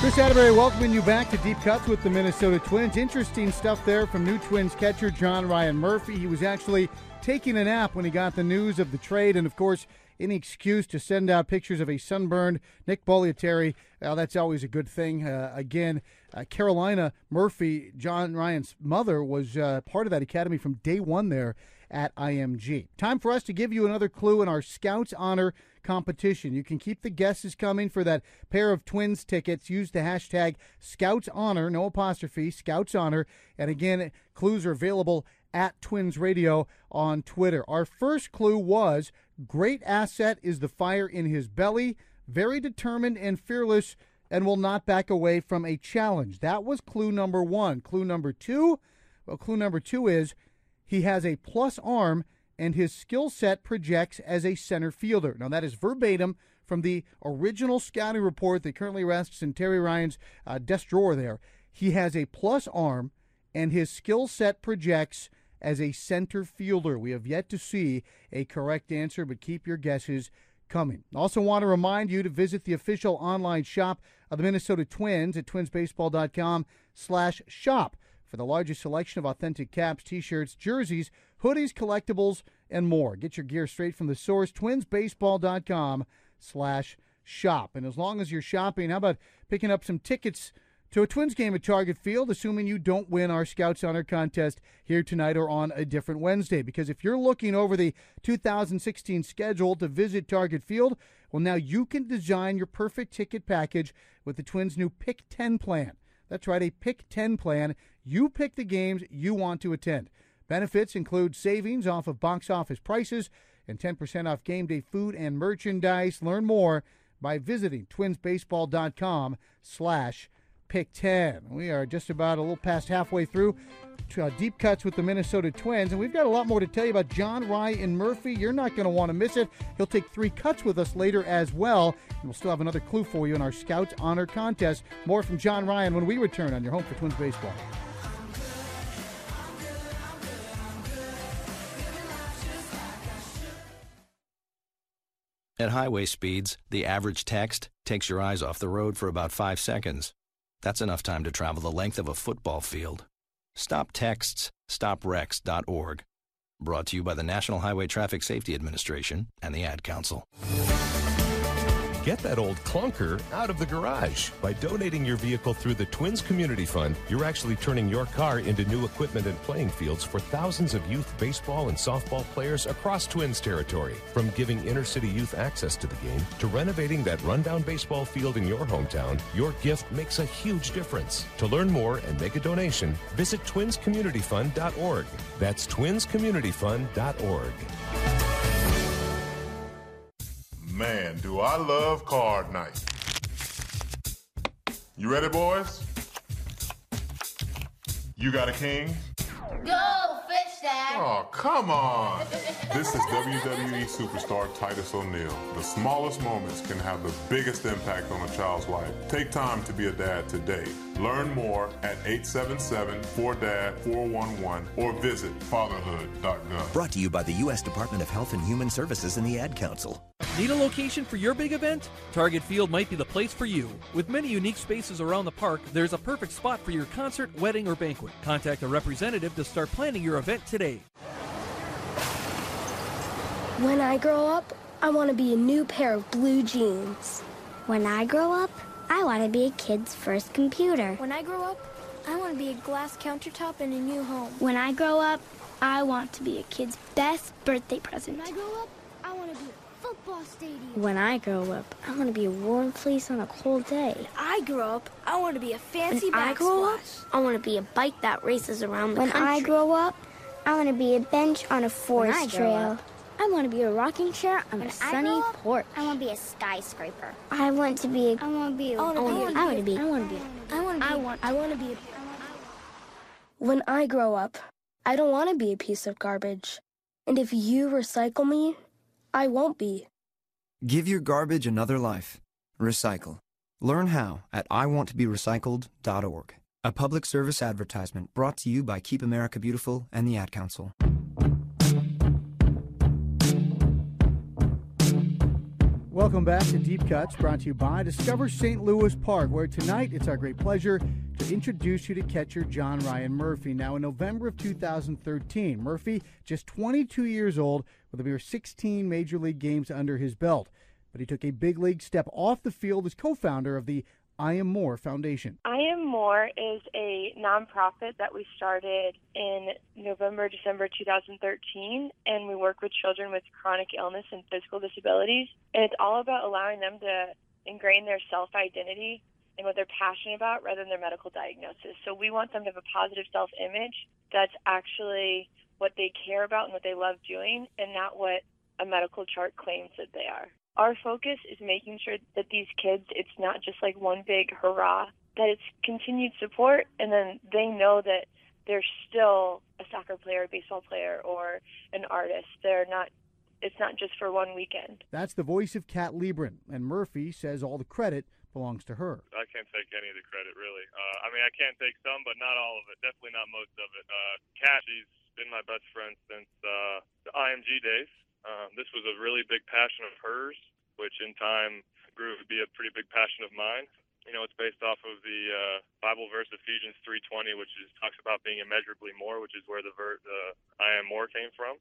Kris Atteberry welcoming you back to Deep Cuts with the Minnesota Twins. Interesting stuff there from new Twins catcher John Ryan Murphy. He was actually taking a nap when he got the news of the trade, and of course, any excuse to send out pictures of a sunburned Nick Bollettieri, well, that's always a good thing. Uh, again, uh, Carolina Murphy, John Ryan's mother, was uh, part of that academy from day one there at IMG. Time for us to give you another clue in our Scouts Honor competition. You can keep the guesses coming for that pair of twins tickets. Use the hashtag Scouts Honor, no apostrophe, Scouts Honor. And again, clues are available at Twins Radio on Twitter. Our first clue was great asset is the fire in his belly, very determined and fearless, and will not back away from a challenge. That was clue number one. Clue number two, well, clue number two is he has a plus arm and his skill set projects as a center fielder. Now, that is verbatim from the original scouting report that currently rests in Terry Ryan's uh, desk drawer there. He has a plus arm, and his skill set projects as a center fielder. We have yet to see a correct answer, but keep your guesses coming. Also, want to remind you to visit the official online shop of the Minnesota Twins at twinsbaseball.com slash shop for the largest selection of authentic caps, t-shirts, jerseys, hoodies, collectibles, and more. Get your gear straight from the source, twinsbaseball.com slash shop. And as long as you're shopping, how about picking up some tickets to a Twins game at Target Field, assuming you don't win our Scouts Honor contest here tonight or on a different Wednesday. Because if you're looking over the 2016 schedule to visit Target Field, well, now you can design your perfect ticket package with the Twins' new Pick 10 plan. That's right, a Pick 10 plan. You pick the games you want to attend. Benefits include savings off of box office prices and 10% off game day food and merchandise. Learn more by visiting twinsbaseball.com slash pick 10. We are just about a little past halfway through uh, deep cuts with the Minnesota Twins, and we've got a lot more to tell you about John Ryan Murphy. You're not going to want to miss it. He'll take three cuts with us later as well, and we'll still have another clue for you in our Scouts Honor Contest. More from John Ryan when we return on your home for Twins Baseball. At highway speeds, the average text takes your eyes off the road for about five seconds. That's enough time to travel the length of a football field. Stop texts, stopwrecks.org. Brought to you by the National Highway Traffic Safety Administration and the Ad Council. Get that old clunker out of the garage. By donating your vehicle through the Twins Community Fund, you're actually turning your car into new equipment and playing fields for thousands of youth baseball and softball players across Twins territory. From giving inner city youth access to the game to renovating that rundown baseball field in your hometown, your gift makes a huge difference. To learn more and make a donation, visit twinscommunityfund.org. That's twinscommunityfund.org. Man, do I love card night. You ready, boys? You got a king? Go, fish dad. Oh, come on. this is WWE superstar Titus O'Neil. The smallest moments can have the biggest impact on a child's life. Take time to be a dad today. Learn more at 877-4DAD-411 or visit fatherhood.gov. Brought to you by the U.S. Department of Health and Human Services and the Ad Council. Need a location for your big event? Target Field might be the place for you. With many unique spaces around the park, there's a perfect spot for your concert, wedding, or banquet. Contact a representative to start planning your event today. When I grow up, I want to be a new pair of blue jeans. When I grow up, I want to be a kid's first computer. When I grow up, I want to be a glass countertop in a new home. When I grow up, I want to be a kid's best birthday present. When I grow up, I want to be a football stadium. When I grow up, I want to be a warm fleece on a cold day. When I grow up, I want to be a fancy when I grow up, I want to be a bike that races around the when country. When I grow up, I want to be a bench on a forest trail. Grow Up, I want to be a rocking chair on when a sunny up, porch. I want to be a skyscraper. I want to be. A, I want to be. A, I want to be. I want to be. I want to be. I want to be. I want. I want to be. When I grow up, I don't want to be a piece of garbage. And if you recycle me, I won't be. Give your garbage another life. Recycle. Learn how at iwanttoberecycled.org. A public service advertisement brought to you by Keep America Beautiful and the Ad Council. Welcome back to Deep Cuts, brought to you by Discover St. Louis Park, where tonight it's our great pleasure to introduce you to catcher John Ryan Murphy. Now, in November of 2013, Murphy, just 22 years old, with a mere 16 major league games under his belt. But he took a big league step off the field as co founder of the I Am More Foundation. I Am More is a nonprofit that we started in November, December 2013, and we work with children with chronic illness and physical disabilities. And it's all about allowing them to ingrain their self identity and what they're passionate about rather than their medical diagnosis. So we want them to have a positive self image that's actually what they care about and what they love doing, and not what a medical chart claims that they are our focus is making sure that these kids, it's not just like one big hurrah, that it's continued support, and then they know that they're still a soccer player, a baseball player, or an artist. They're not. It's not just for one weekend. That's the voice of Kat Leibrandt, and Murphy says all the credit belongs to her. I can't take any of the credit, really. Uh, I mean, I can take some, but not all of it. Definitely not most of it. Uh, Kat, she's been my best friend since uh, the IMG days. Um, this was a really big passion of hers, which in time grew to be a pretty big passion of mine. you know, it's based off of the uh, Bible verse Ephesians 3:20, which is talks about being immeasurably more, which is where the ver- I am more came from.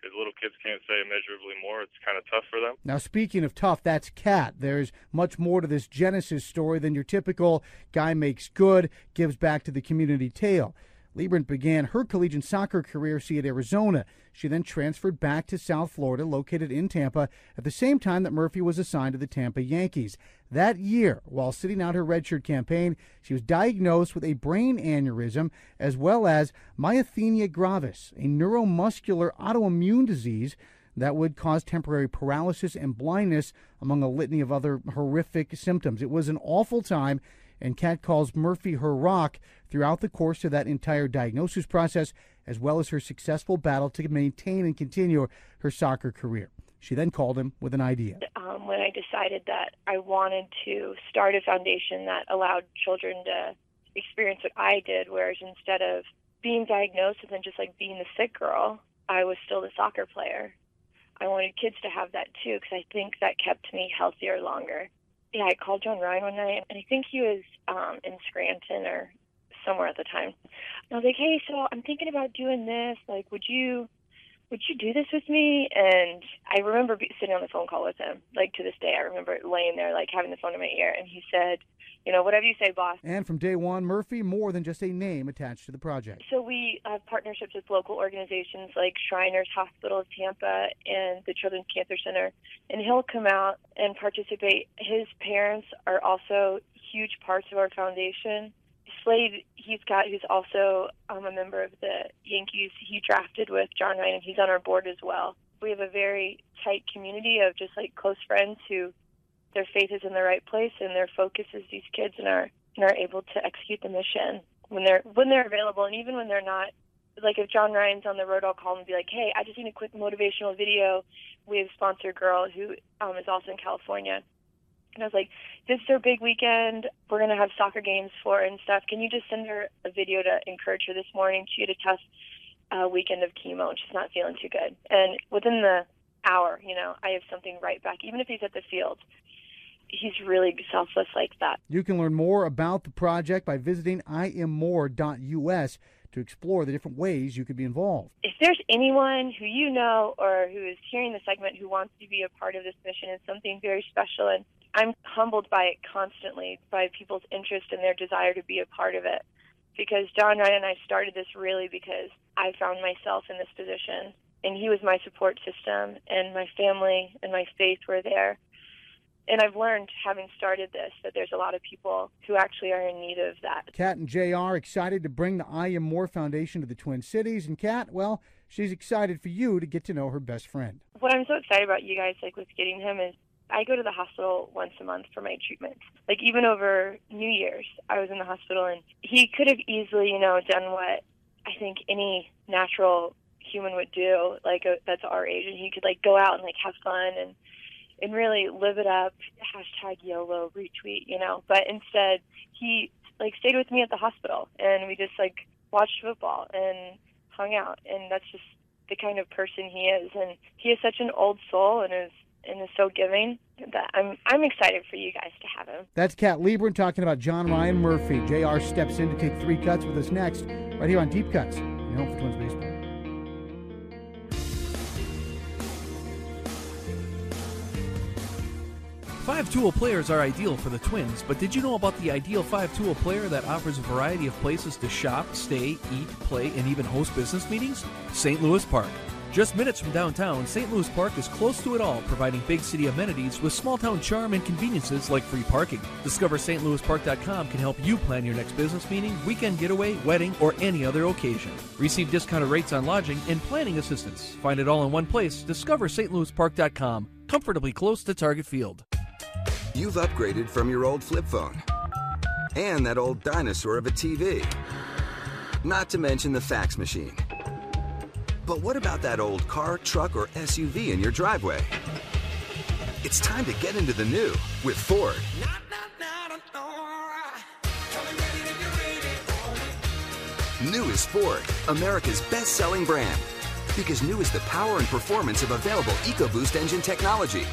Because little kids can't say immeasurably more; it's kind of tough for them. Now, speaking of tough, that's Kat. There's much more to this Genesis story than your typical guy makes good, gives back to the community tale. Leibrandt began her collegiate soccer career at Arizona. She then transferred back to South Florida, located in Tampa, at the same time that Murphy was assigned to the Tampa Yankees. That year, while sitting out her redshirt campaign, she was diagnosed with a brain aneurysm as well as myasthenia gravis, a neuromuscular autoimmune disease that would cause temporary paralysis and blindness, among a litany of other horrific symptoms. It was an awful time and Kat calls Murphy her rock throughout the course of that entire diagnosis process, as well as her successful battle to maintain and continue her soccer career. She then called him with an idea. Um, when I decided that I wanted to start a foundation that allowed children to experience what I did, whereas instead of being diagnosed and then just like being the sick girl, I was still the soccer player. I wanted kids to have that too because I think that kept me healthier longer yeah, I called John Ryan one night, and I think he was um, in Scranton or somewhere at the time. And I was like, "Hey, so I'm thinking about doing this. Like, would you, would you do this with me?" And I remember sitting on the phone call with him. Like to this day, I remember laying there, like having the phone in my ear, and he said, "You know, whatever you say, boss." And from day one, Murphy more than just a name attached to the project. So we have partnerships with local organizations like Shriners Hospital of Tampa and the Children's Cancer Center, and he'll come out and participate. His parents are also huge parts of our foundation. Slade, he's got, who's also um, a member of the Yankees. He drafted with John Ryan, and he's on our board as well. We have a very tight community of just like close friends who their faith is in the right place and their focus is these kids and are and are able to execute the mission when they're when they're available and even when they're not like if John Ryan's on the road, I'll call him and be like, "Hey, I just need a quick motivational video." We have sponsor girl who um, is also in California, and I was like, "This is her big weekend. We're gonna have soccer games for and stuff. Can you just send her a video to encourage her this morning? She had a tough uh, weekend of chemo and she's not feeling too good." And within the hour, you know, I have something right back, even if he's at the field. He's really selfless like that. You can learn more about the project by visiting iammore.us to explore the different ways you could be involved. If there's anyone who you know or who is hearing the segment who wants to be a part of this mission, it's something very special. And I'm humbled by it constantly, by people's interest and their desire to be a part of it. Because John Ryan and I started this really because I found myself in this position. And he was my support system, and my family and my faith were there and I've learned having started this that there's a lot of people who actually are in need of that. Kat and JR excited to bring the I Am More Foundation to the Twin Cities, and Kat, well, she's excited for you to get to know her best friend. What I'm so excited about you guys, like with getting him, is I go to the hospital once a month for my treatments. Like even over New Year's, I was in the hospital, and he could have easily, you know, done what I think any natural human would do, like a, that's our age, and he could like go out and like have fun and and really live it up. Hashtag YOLO retweet, you know. But instead, he like stayed with me at the hospital, and we just like watched football and hung out, and that's just the kind of person he is. And he is such an old soul, and is and is so giving that I'm I'm excited for you guys to have him. That's Kat Leibrandt talking about John Ryan Murphy. Jr. steps in to take three cuts with us next, right here on Deep Cuts, you know, for Twins baseball. Five-tool players are ideal for the Twins, but did you know about the ideal five-tool player that offers a variety of places to shop, stay, eat, play, and even host business meetings? St. Louis Park. Just minutes from downtown, St. Louis Park is close to it all, providing big city amenities with small town charm and conveniences like free parking. Discover stlouispark.com can help you plan your next business meeting, weekend getaway, wedding, or any other occasion. Receive discounted rates on lodging and planning assistance. Find it all in one place. Discover stlouispark.com, comfortably close to Target Field. You've upgraded from your old flip phone and that old dinosaur of a TV. Not to mention the fax machine. But what about that old car, truck, or SUV in your driveway? It's time to get into the new with Ford. New is Ford, America's best selling brand. Because new is the power and performance of available EcoBoost engine technology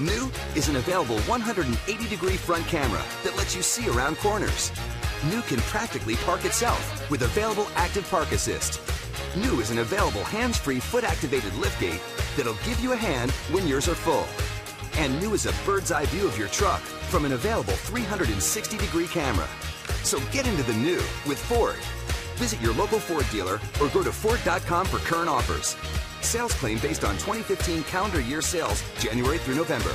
New is an available 180 degree front camera that lets you see around corners. New can practically park itself with available active park assist. New is an available hands free foot activated liftgate that'll give you a hand when yours are full. And New is a bird's eye view of your truck from an available 360 degree camera. So get into the new with Ford. Visit your local Ford dealer or go to Ford.com for current offers. Sales claim based on 2015 calendar year sales, January through November.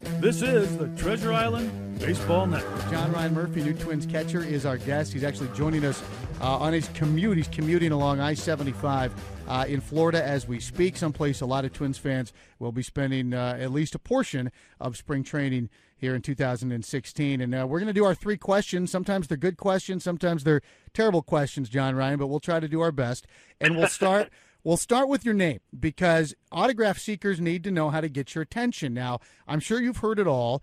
This is the Treasure Island Baseball Network. John Ryan Murphy, new Twins catcher, is our guest. He's actually joining us uh, on his commute. He's commuting along I 75 uh, in Florida as we speak, someplace a lot of Twins fans will be spending uh, at least a portion of spring training here in 2016. And uh, we're going to do our three questions. Sometimes they're good questions, sometimes they're terrible questions, John Ryan, but we'll try to do our best. And we'll start. We'll start with your name because autograph seekers need to know how to get your attention. Now, I'm sure you've heard it all.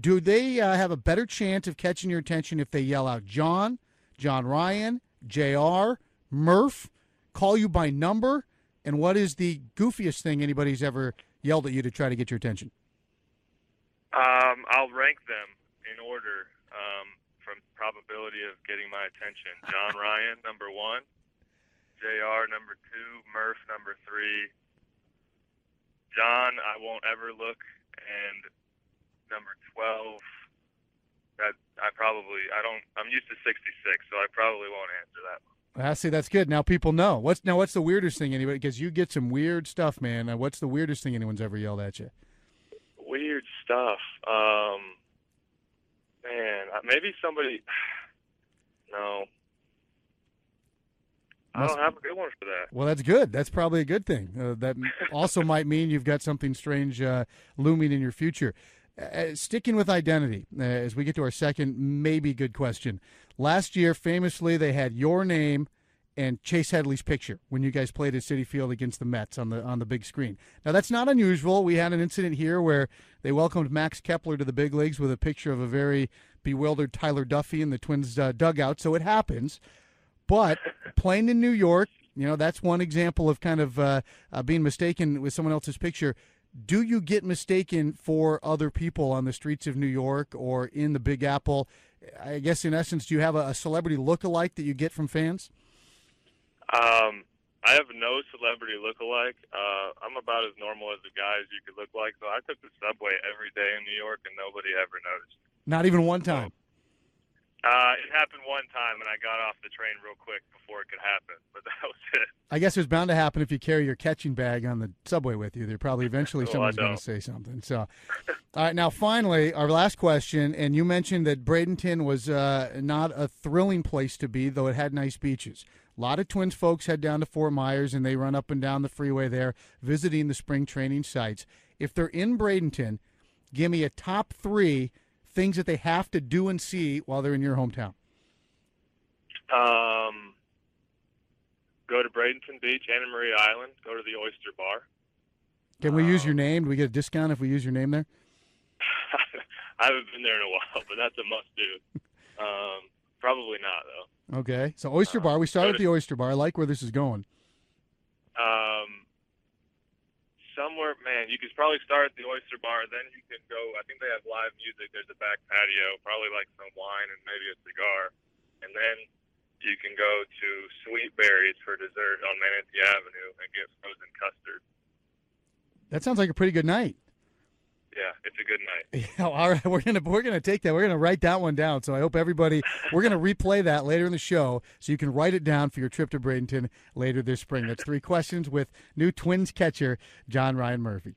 Do they uh, have a better chance of catching your attention if they yell out John, John Ryan, JR, Murph, call you by number? And what is the goofiest thing anybody's ever yelled at you to try to get your attention? Um, I'll rank them in order um, from probability of getting my attention. John Ryan, number one. JR, number two. Murph, number three. John, I won't ever look. And number 12, that I probably, I don't, I'm used to 66, so I probably won't answer that one. I see. That's good. Now people know. What's now? What's the weirdest thing anybody? Because you get some weird stuff, man. Uh, what's the weirdest thing anyone's ever yelled at you? Weird stuff. Um, man, maybe somebody. No, I don't have a good one for that. Well, that's good. That's probably a good thing. Uh, that also might mean you've got something strange uh, looming in your future. Uh, sticking with identity, uh, as we get to our second, maybe good question. Last year, famously, they had your name and Chase Headley's picture when you guys played at Citi Field against the Mets on the on the big screen. Now that's not unusual. We had an incident here where they welcomed Max Kepler to the big leagues with a picture of a very bewildered Tyler Duffey in the Twins uh, dugout. So it happens. But playing in New York, you know, that's one example of kind of uh, uh, being mistaken with someone else's picture. Do you get mistaken for other people on the streets of New York or in the Big Apple? I guess, in essence, do you have a, a celebrity look-alike that you get from fans? Um, I have no celebrity look-alike. Uh, I'm about as normal as the guys you could look like. So I took the subway every day in New York, and nobody ever noticed. Not even one time. Uh, it happened one time, and I got off the train real quick before it could happen. But that was it. I guess it's bound to happen if you carry your catching bag on the subway with you. There probably eventually Well, someone's going to say something. So, all right, now finally, our last question, and you mentioned that Bradenton was uh, not a thrilling place to be, though it had nice beaches. A lot of Twins folks head down to Fort Myers and they run up and down the freeway there, visiting the spring training sites. If they're in Bradenton, give me a top three things that they have to do and see while they're in your hometown. Um, go to Bradenton Beach, Anna Maria Island. Go to the Oyster Bar. Can we use your name? Do we get a discount if we use your name there? I haven't been there in a while, but that's a must-do. Um, probably not though. Okay. So Oyster Bar. We start at the Oyster Bar. I like where this is going. Um, somewhere, man, you could probably start at the Oyster Bar. Then you can go. I think they have live music. There's a back patio, probably like some wine and maybe a cigar, and then you can go to Sweet Berries for dessert on Manatee Avenue and get frozen custard. That sounds like a pretty good night. Yeah, it's a good night. Yeah, all right, we're gonna we're gonna take that. We're gonna write that one down. So I hope everybody we're gonna replay that later in the show, so you can write it down for your trip to Bradenton later this spring. That's three questions with new Twins catcher John Ryan Murphy.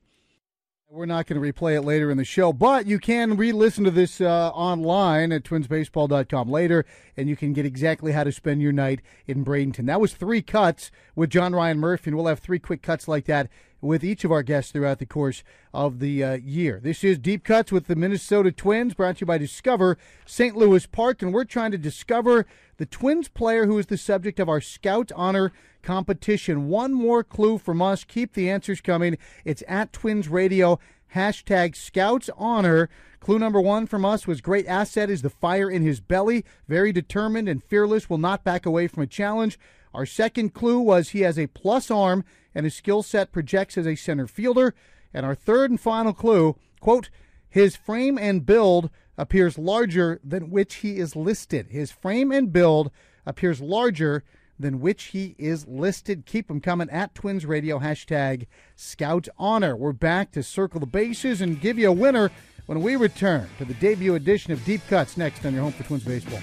We're not going to replay it later in the show, but you can re-listen to this uh, online at twinsbaseball.com later, and you can get exactly how to spend your night in Bradenton. That was three cuts with John Ryan Murphy, and we'll have three quick cuts like that with each of our guests throughout the course of the uh, year. This is Deep Cuts with the Minnesota Twins, brought to you by Discover St. Louis Park, and we're trying to discover the Twins player who is the subject of our Scout Honor competition. One more clue from us. Keep the answers coming. It's at Twins Radio, hashtag Scouts Honor. Clue number one from us was great asset is the fire in his belly. Very determined and fearless, will not back away from a challenge. Our second clue was he has a plus arm and his skill set projects as a center fielder. And our third and final clue quote, his frame and build appears larger than which he is listed. His frame and build appears larger than which he is listed. Keep them coming at Twins Radio, hashtag Scout Honor. We're back to circle the bases and give you a winner when we return to the debut edition of Deep Cuts next on your home for Twins Baseball.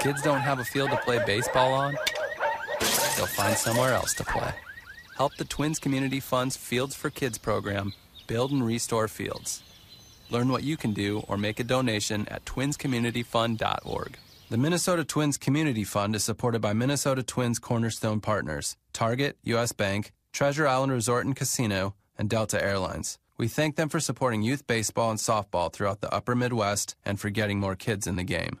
Kids don't have a field to play baseball on, they'll find somewhere else to play. Help the Twins Community Fund's Fields for Kids program build and restore fields. Learn what you can do or make a donation at twinscommunityfund.org. The Minnesota Twins Community Fund is supported by Minnesota Twins cornerstone partners Target, U.S. Bank, Treasure Island Resort and Casino, and Delta Airlines. We thank them for supporting youth baseball and softball throughout the upper Midwest and for getting more kids in the game.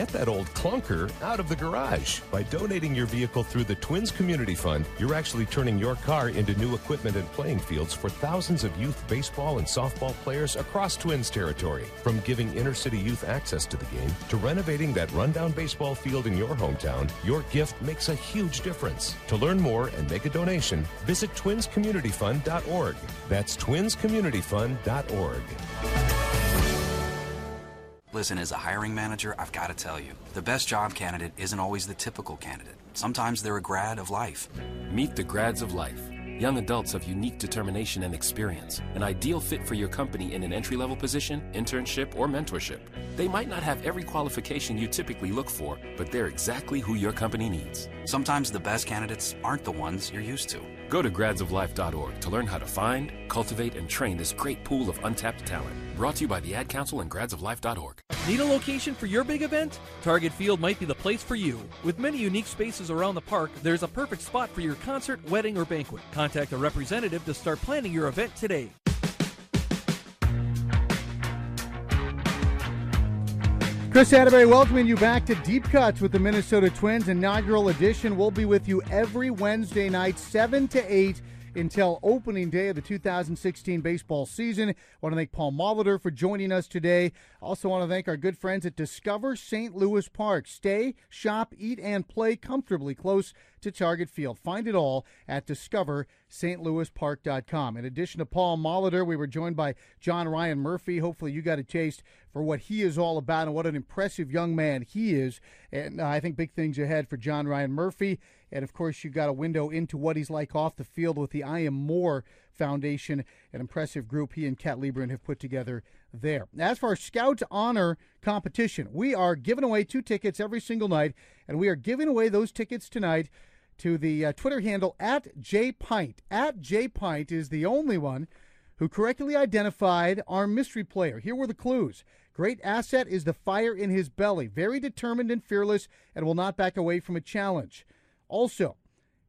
Get that old clunker out of the garage. By donating your vehicle through the Twins Community Fund, you're actually turning your car into new equipment and playing fields for thousands of youth baseball and softball players across Twins territory. From giving inner city youth access to the game to renovating that rundown baseball field in your hometown, your gift makes a huge difference. To learn more and make a donation, visit twinscommunityfund.org. That's twinscommunityfund.org. Listen, as a hiring manager, I've got to tell you, the best job candidate isn't always the typical candidate. Sometimes they're a grad of life. Meet the grads of life. Young adults of unique determination and experience, an ideal fit for your company in an entry level position, internship, or mentorship. They might not have every qualification you typically look for, but they're exactly who your company needs. Sometimes the best candidates aren't the ones you're used to. Go to gradsoflife.org to learn how to find, cultivate, and train this great pool of untapped talent. Brought to you by the Ad Council and gradsoflife.org. Need a location for your big event? Target Field might be the place for you. With many unique spaces around the park, there's a perfect spot for your concert, wedding, or banquet. Contact a representative to start planning your event today. Kris Atteberry welcoming you back to Deep Cuts with the Minnesota Twins inaugural edition. We'll be with you every Wednesday night, 7 to 8 until opening day of the 2016 baseball season. I want to thank Paul Molitor for joining us today. Also want to thank our good friends at Discover St. Louis Park. Stay, shop, eat, and play comfortably close to Target Field. Find it all at discoverstlouispark.com. In addition to Paul Molitor, we were joined by John Ryan Murphy. Hopefully you got a taste for what he is all about and what an impressive young man he is. And uh, I think big things ahead for John Ryan Murphy. And of course, you got a window into what he's like off the field with the I Am More Foundation, an impressive group he and Kat Leibrandt have put together there. As for our Scout Honor competition, we are giving away two tickets every single night, and we are giving away those tickets tonight to the uh, Twitter handle at jpint. At jpint is the only one who correctly identified our mystery player. Here were the clues. Great asset is the fire in his belly. Very determined and fearless and will not back away from a challenge. Also,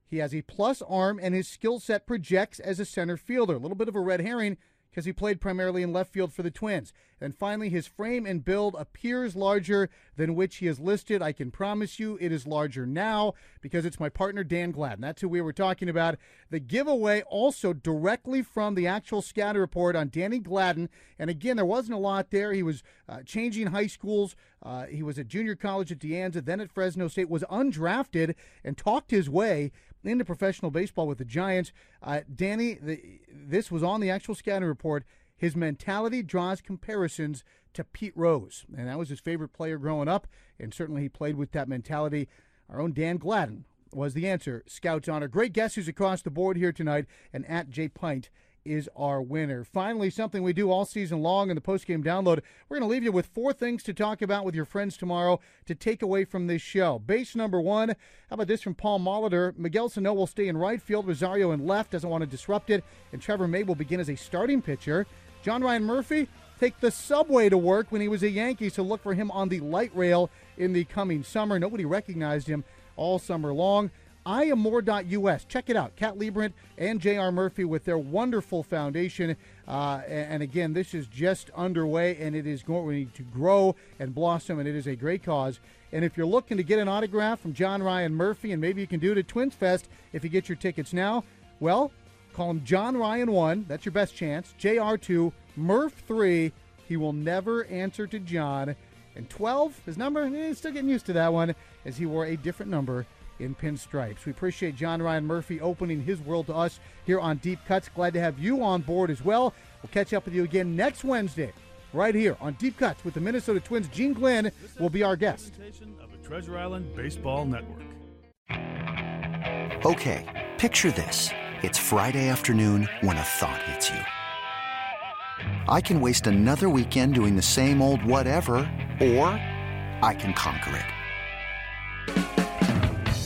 he has a plus arm and his skill set projects as a center fielder. A little bit of a red herring because he played primarily in left field for the Twins. And finally, his frame and build appears larger than which he is listed. I can promise you it is larger now because it's my partner Dan Gladden. That's who we were talking about. The giveaway also directly from the actual scatter report on Danny Gladden. And again, there wasn't a lot there. He was uh, changing high schools. Uh, he was at junior college at De Anza, then at Fresno State, was undrafted and talked his way into professional baseball with the Giants. Uh, Danny, the, this was on the actual scouting report. His mentality draws comparisons to Pete Rose, and that was his favorite player growing up, and certainly he played with that mentality. Our own Dan Gladden was the answer. Scouts honor. Great guess who's across the board here tonight, and at J Pint is our winner. Finally, something we do all season long in the postgame download. We're going to leave you with four things to talk about with your friends tomorrow to take away from this show. Base number one. How about this from Paul Molitor? Miguel Sano will stay in right field. Rosario in left doesn't want to disrupt it, and Trevor May will begin as a starting pitcher. John Ryan Murphy take the subway to work when he was a Yankee, so look for him on the light rail in the coming summer. Nobody recognized him all summer long. IamMore.us. Check it out. Kat Leibrandt and J.R. Murphy with their wonderful foundation. Uh, and again, this is just underway and it is going to grow and blossom, and it is a great cause. And if you're looking to get an autograph from John Ryan Murphy, and maybe you can do it at Twins Fest if you get your tickets now, well, call him John Ryan 1. That's your best chance. JR 2, Murph 3. He will never answer to John. And 12, his number, eh, still getting used to that one, as he wore a different number in pinstripes. We appreciate John Ryan Murphy opening his world to us here on Deep Cuts. Glad to have you on board as well. We'll catch up with you again next Wednesday, right here on Deep Cuts with the Minnesota Twins. Gene Glynn will be our guest. Of the Treasure Island Baseball Network. Okay, picture this. It's Friday afternoon when a thought hits you. I can waste another weekend doing the same old whatever, or I can conquer it.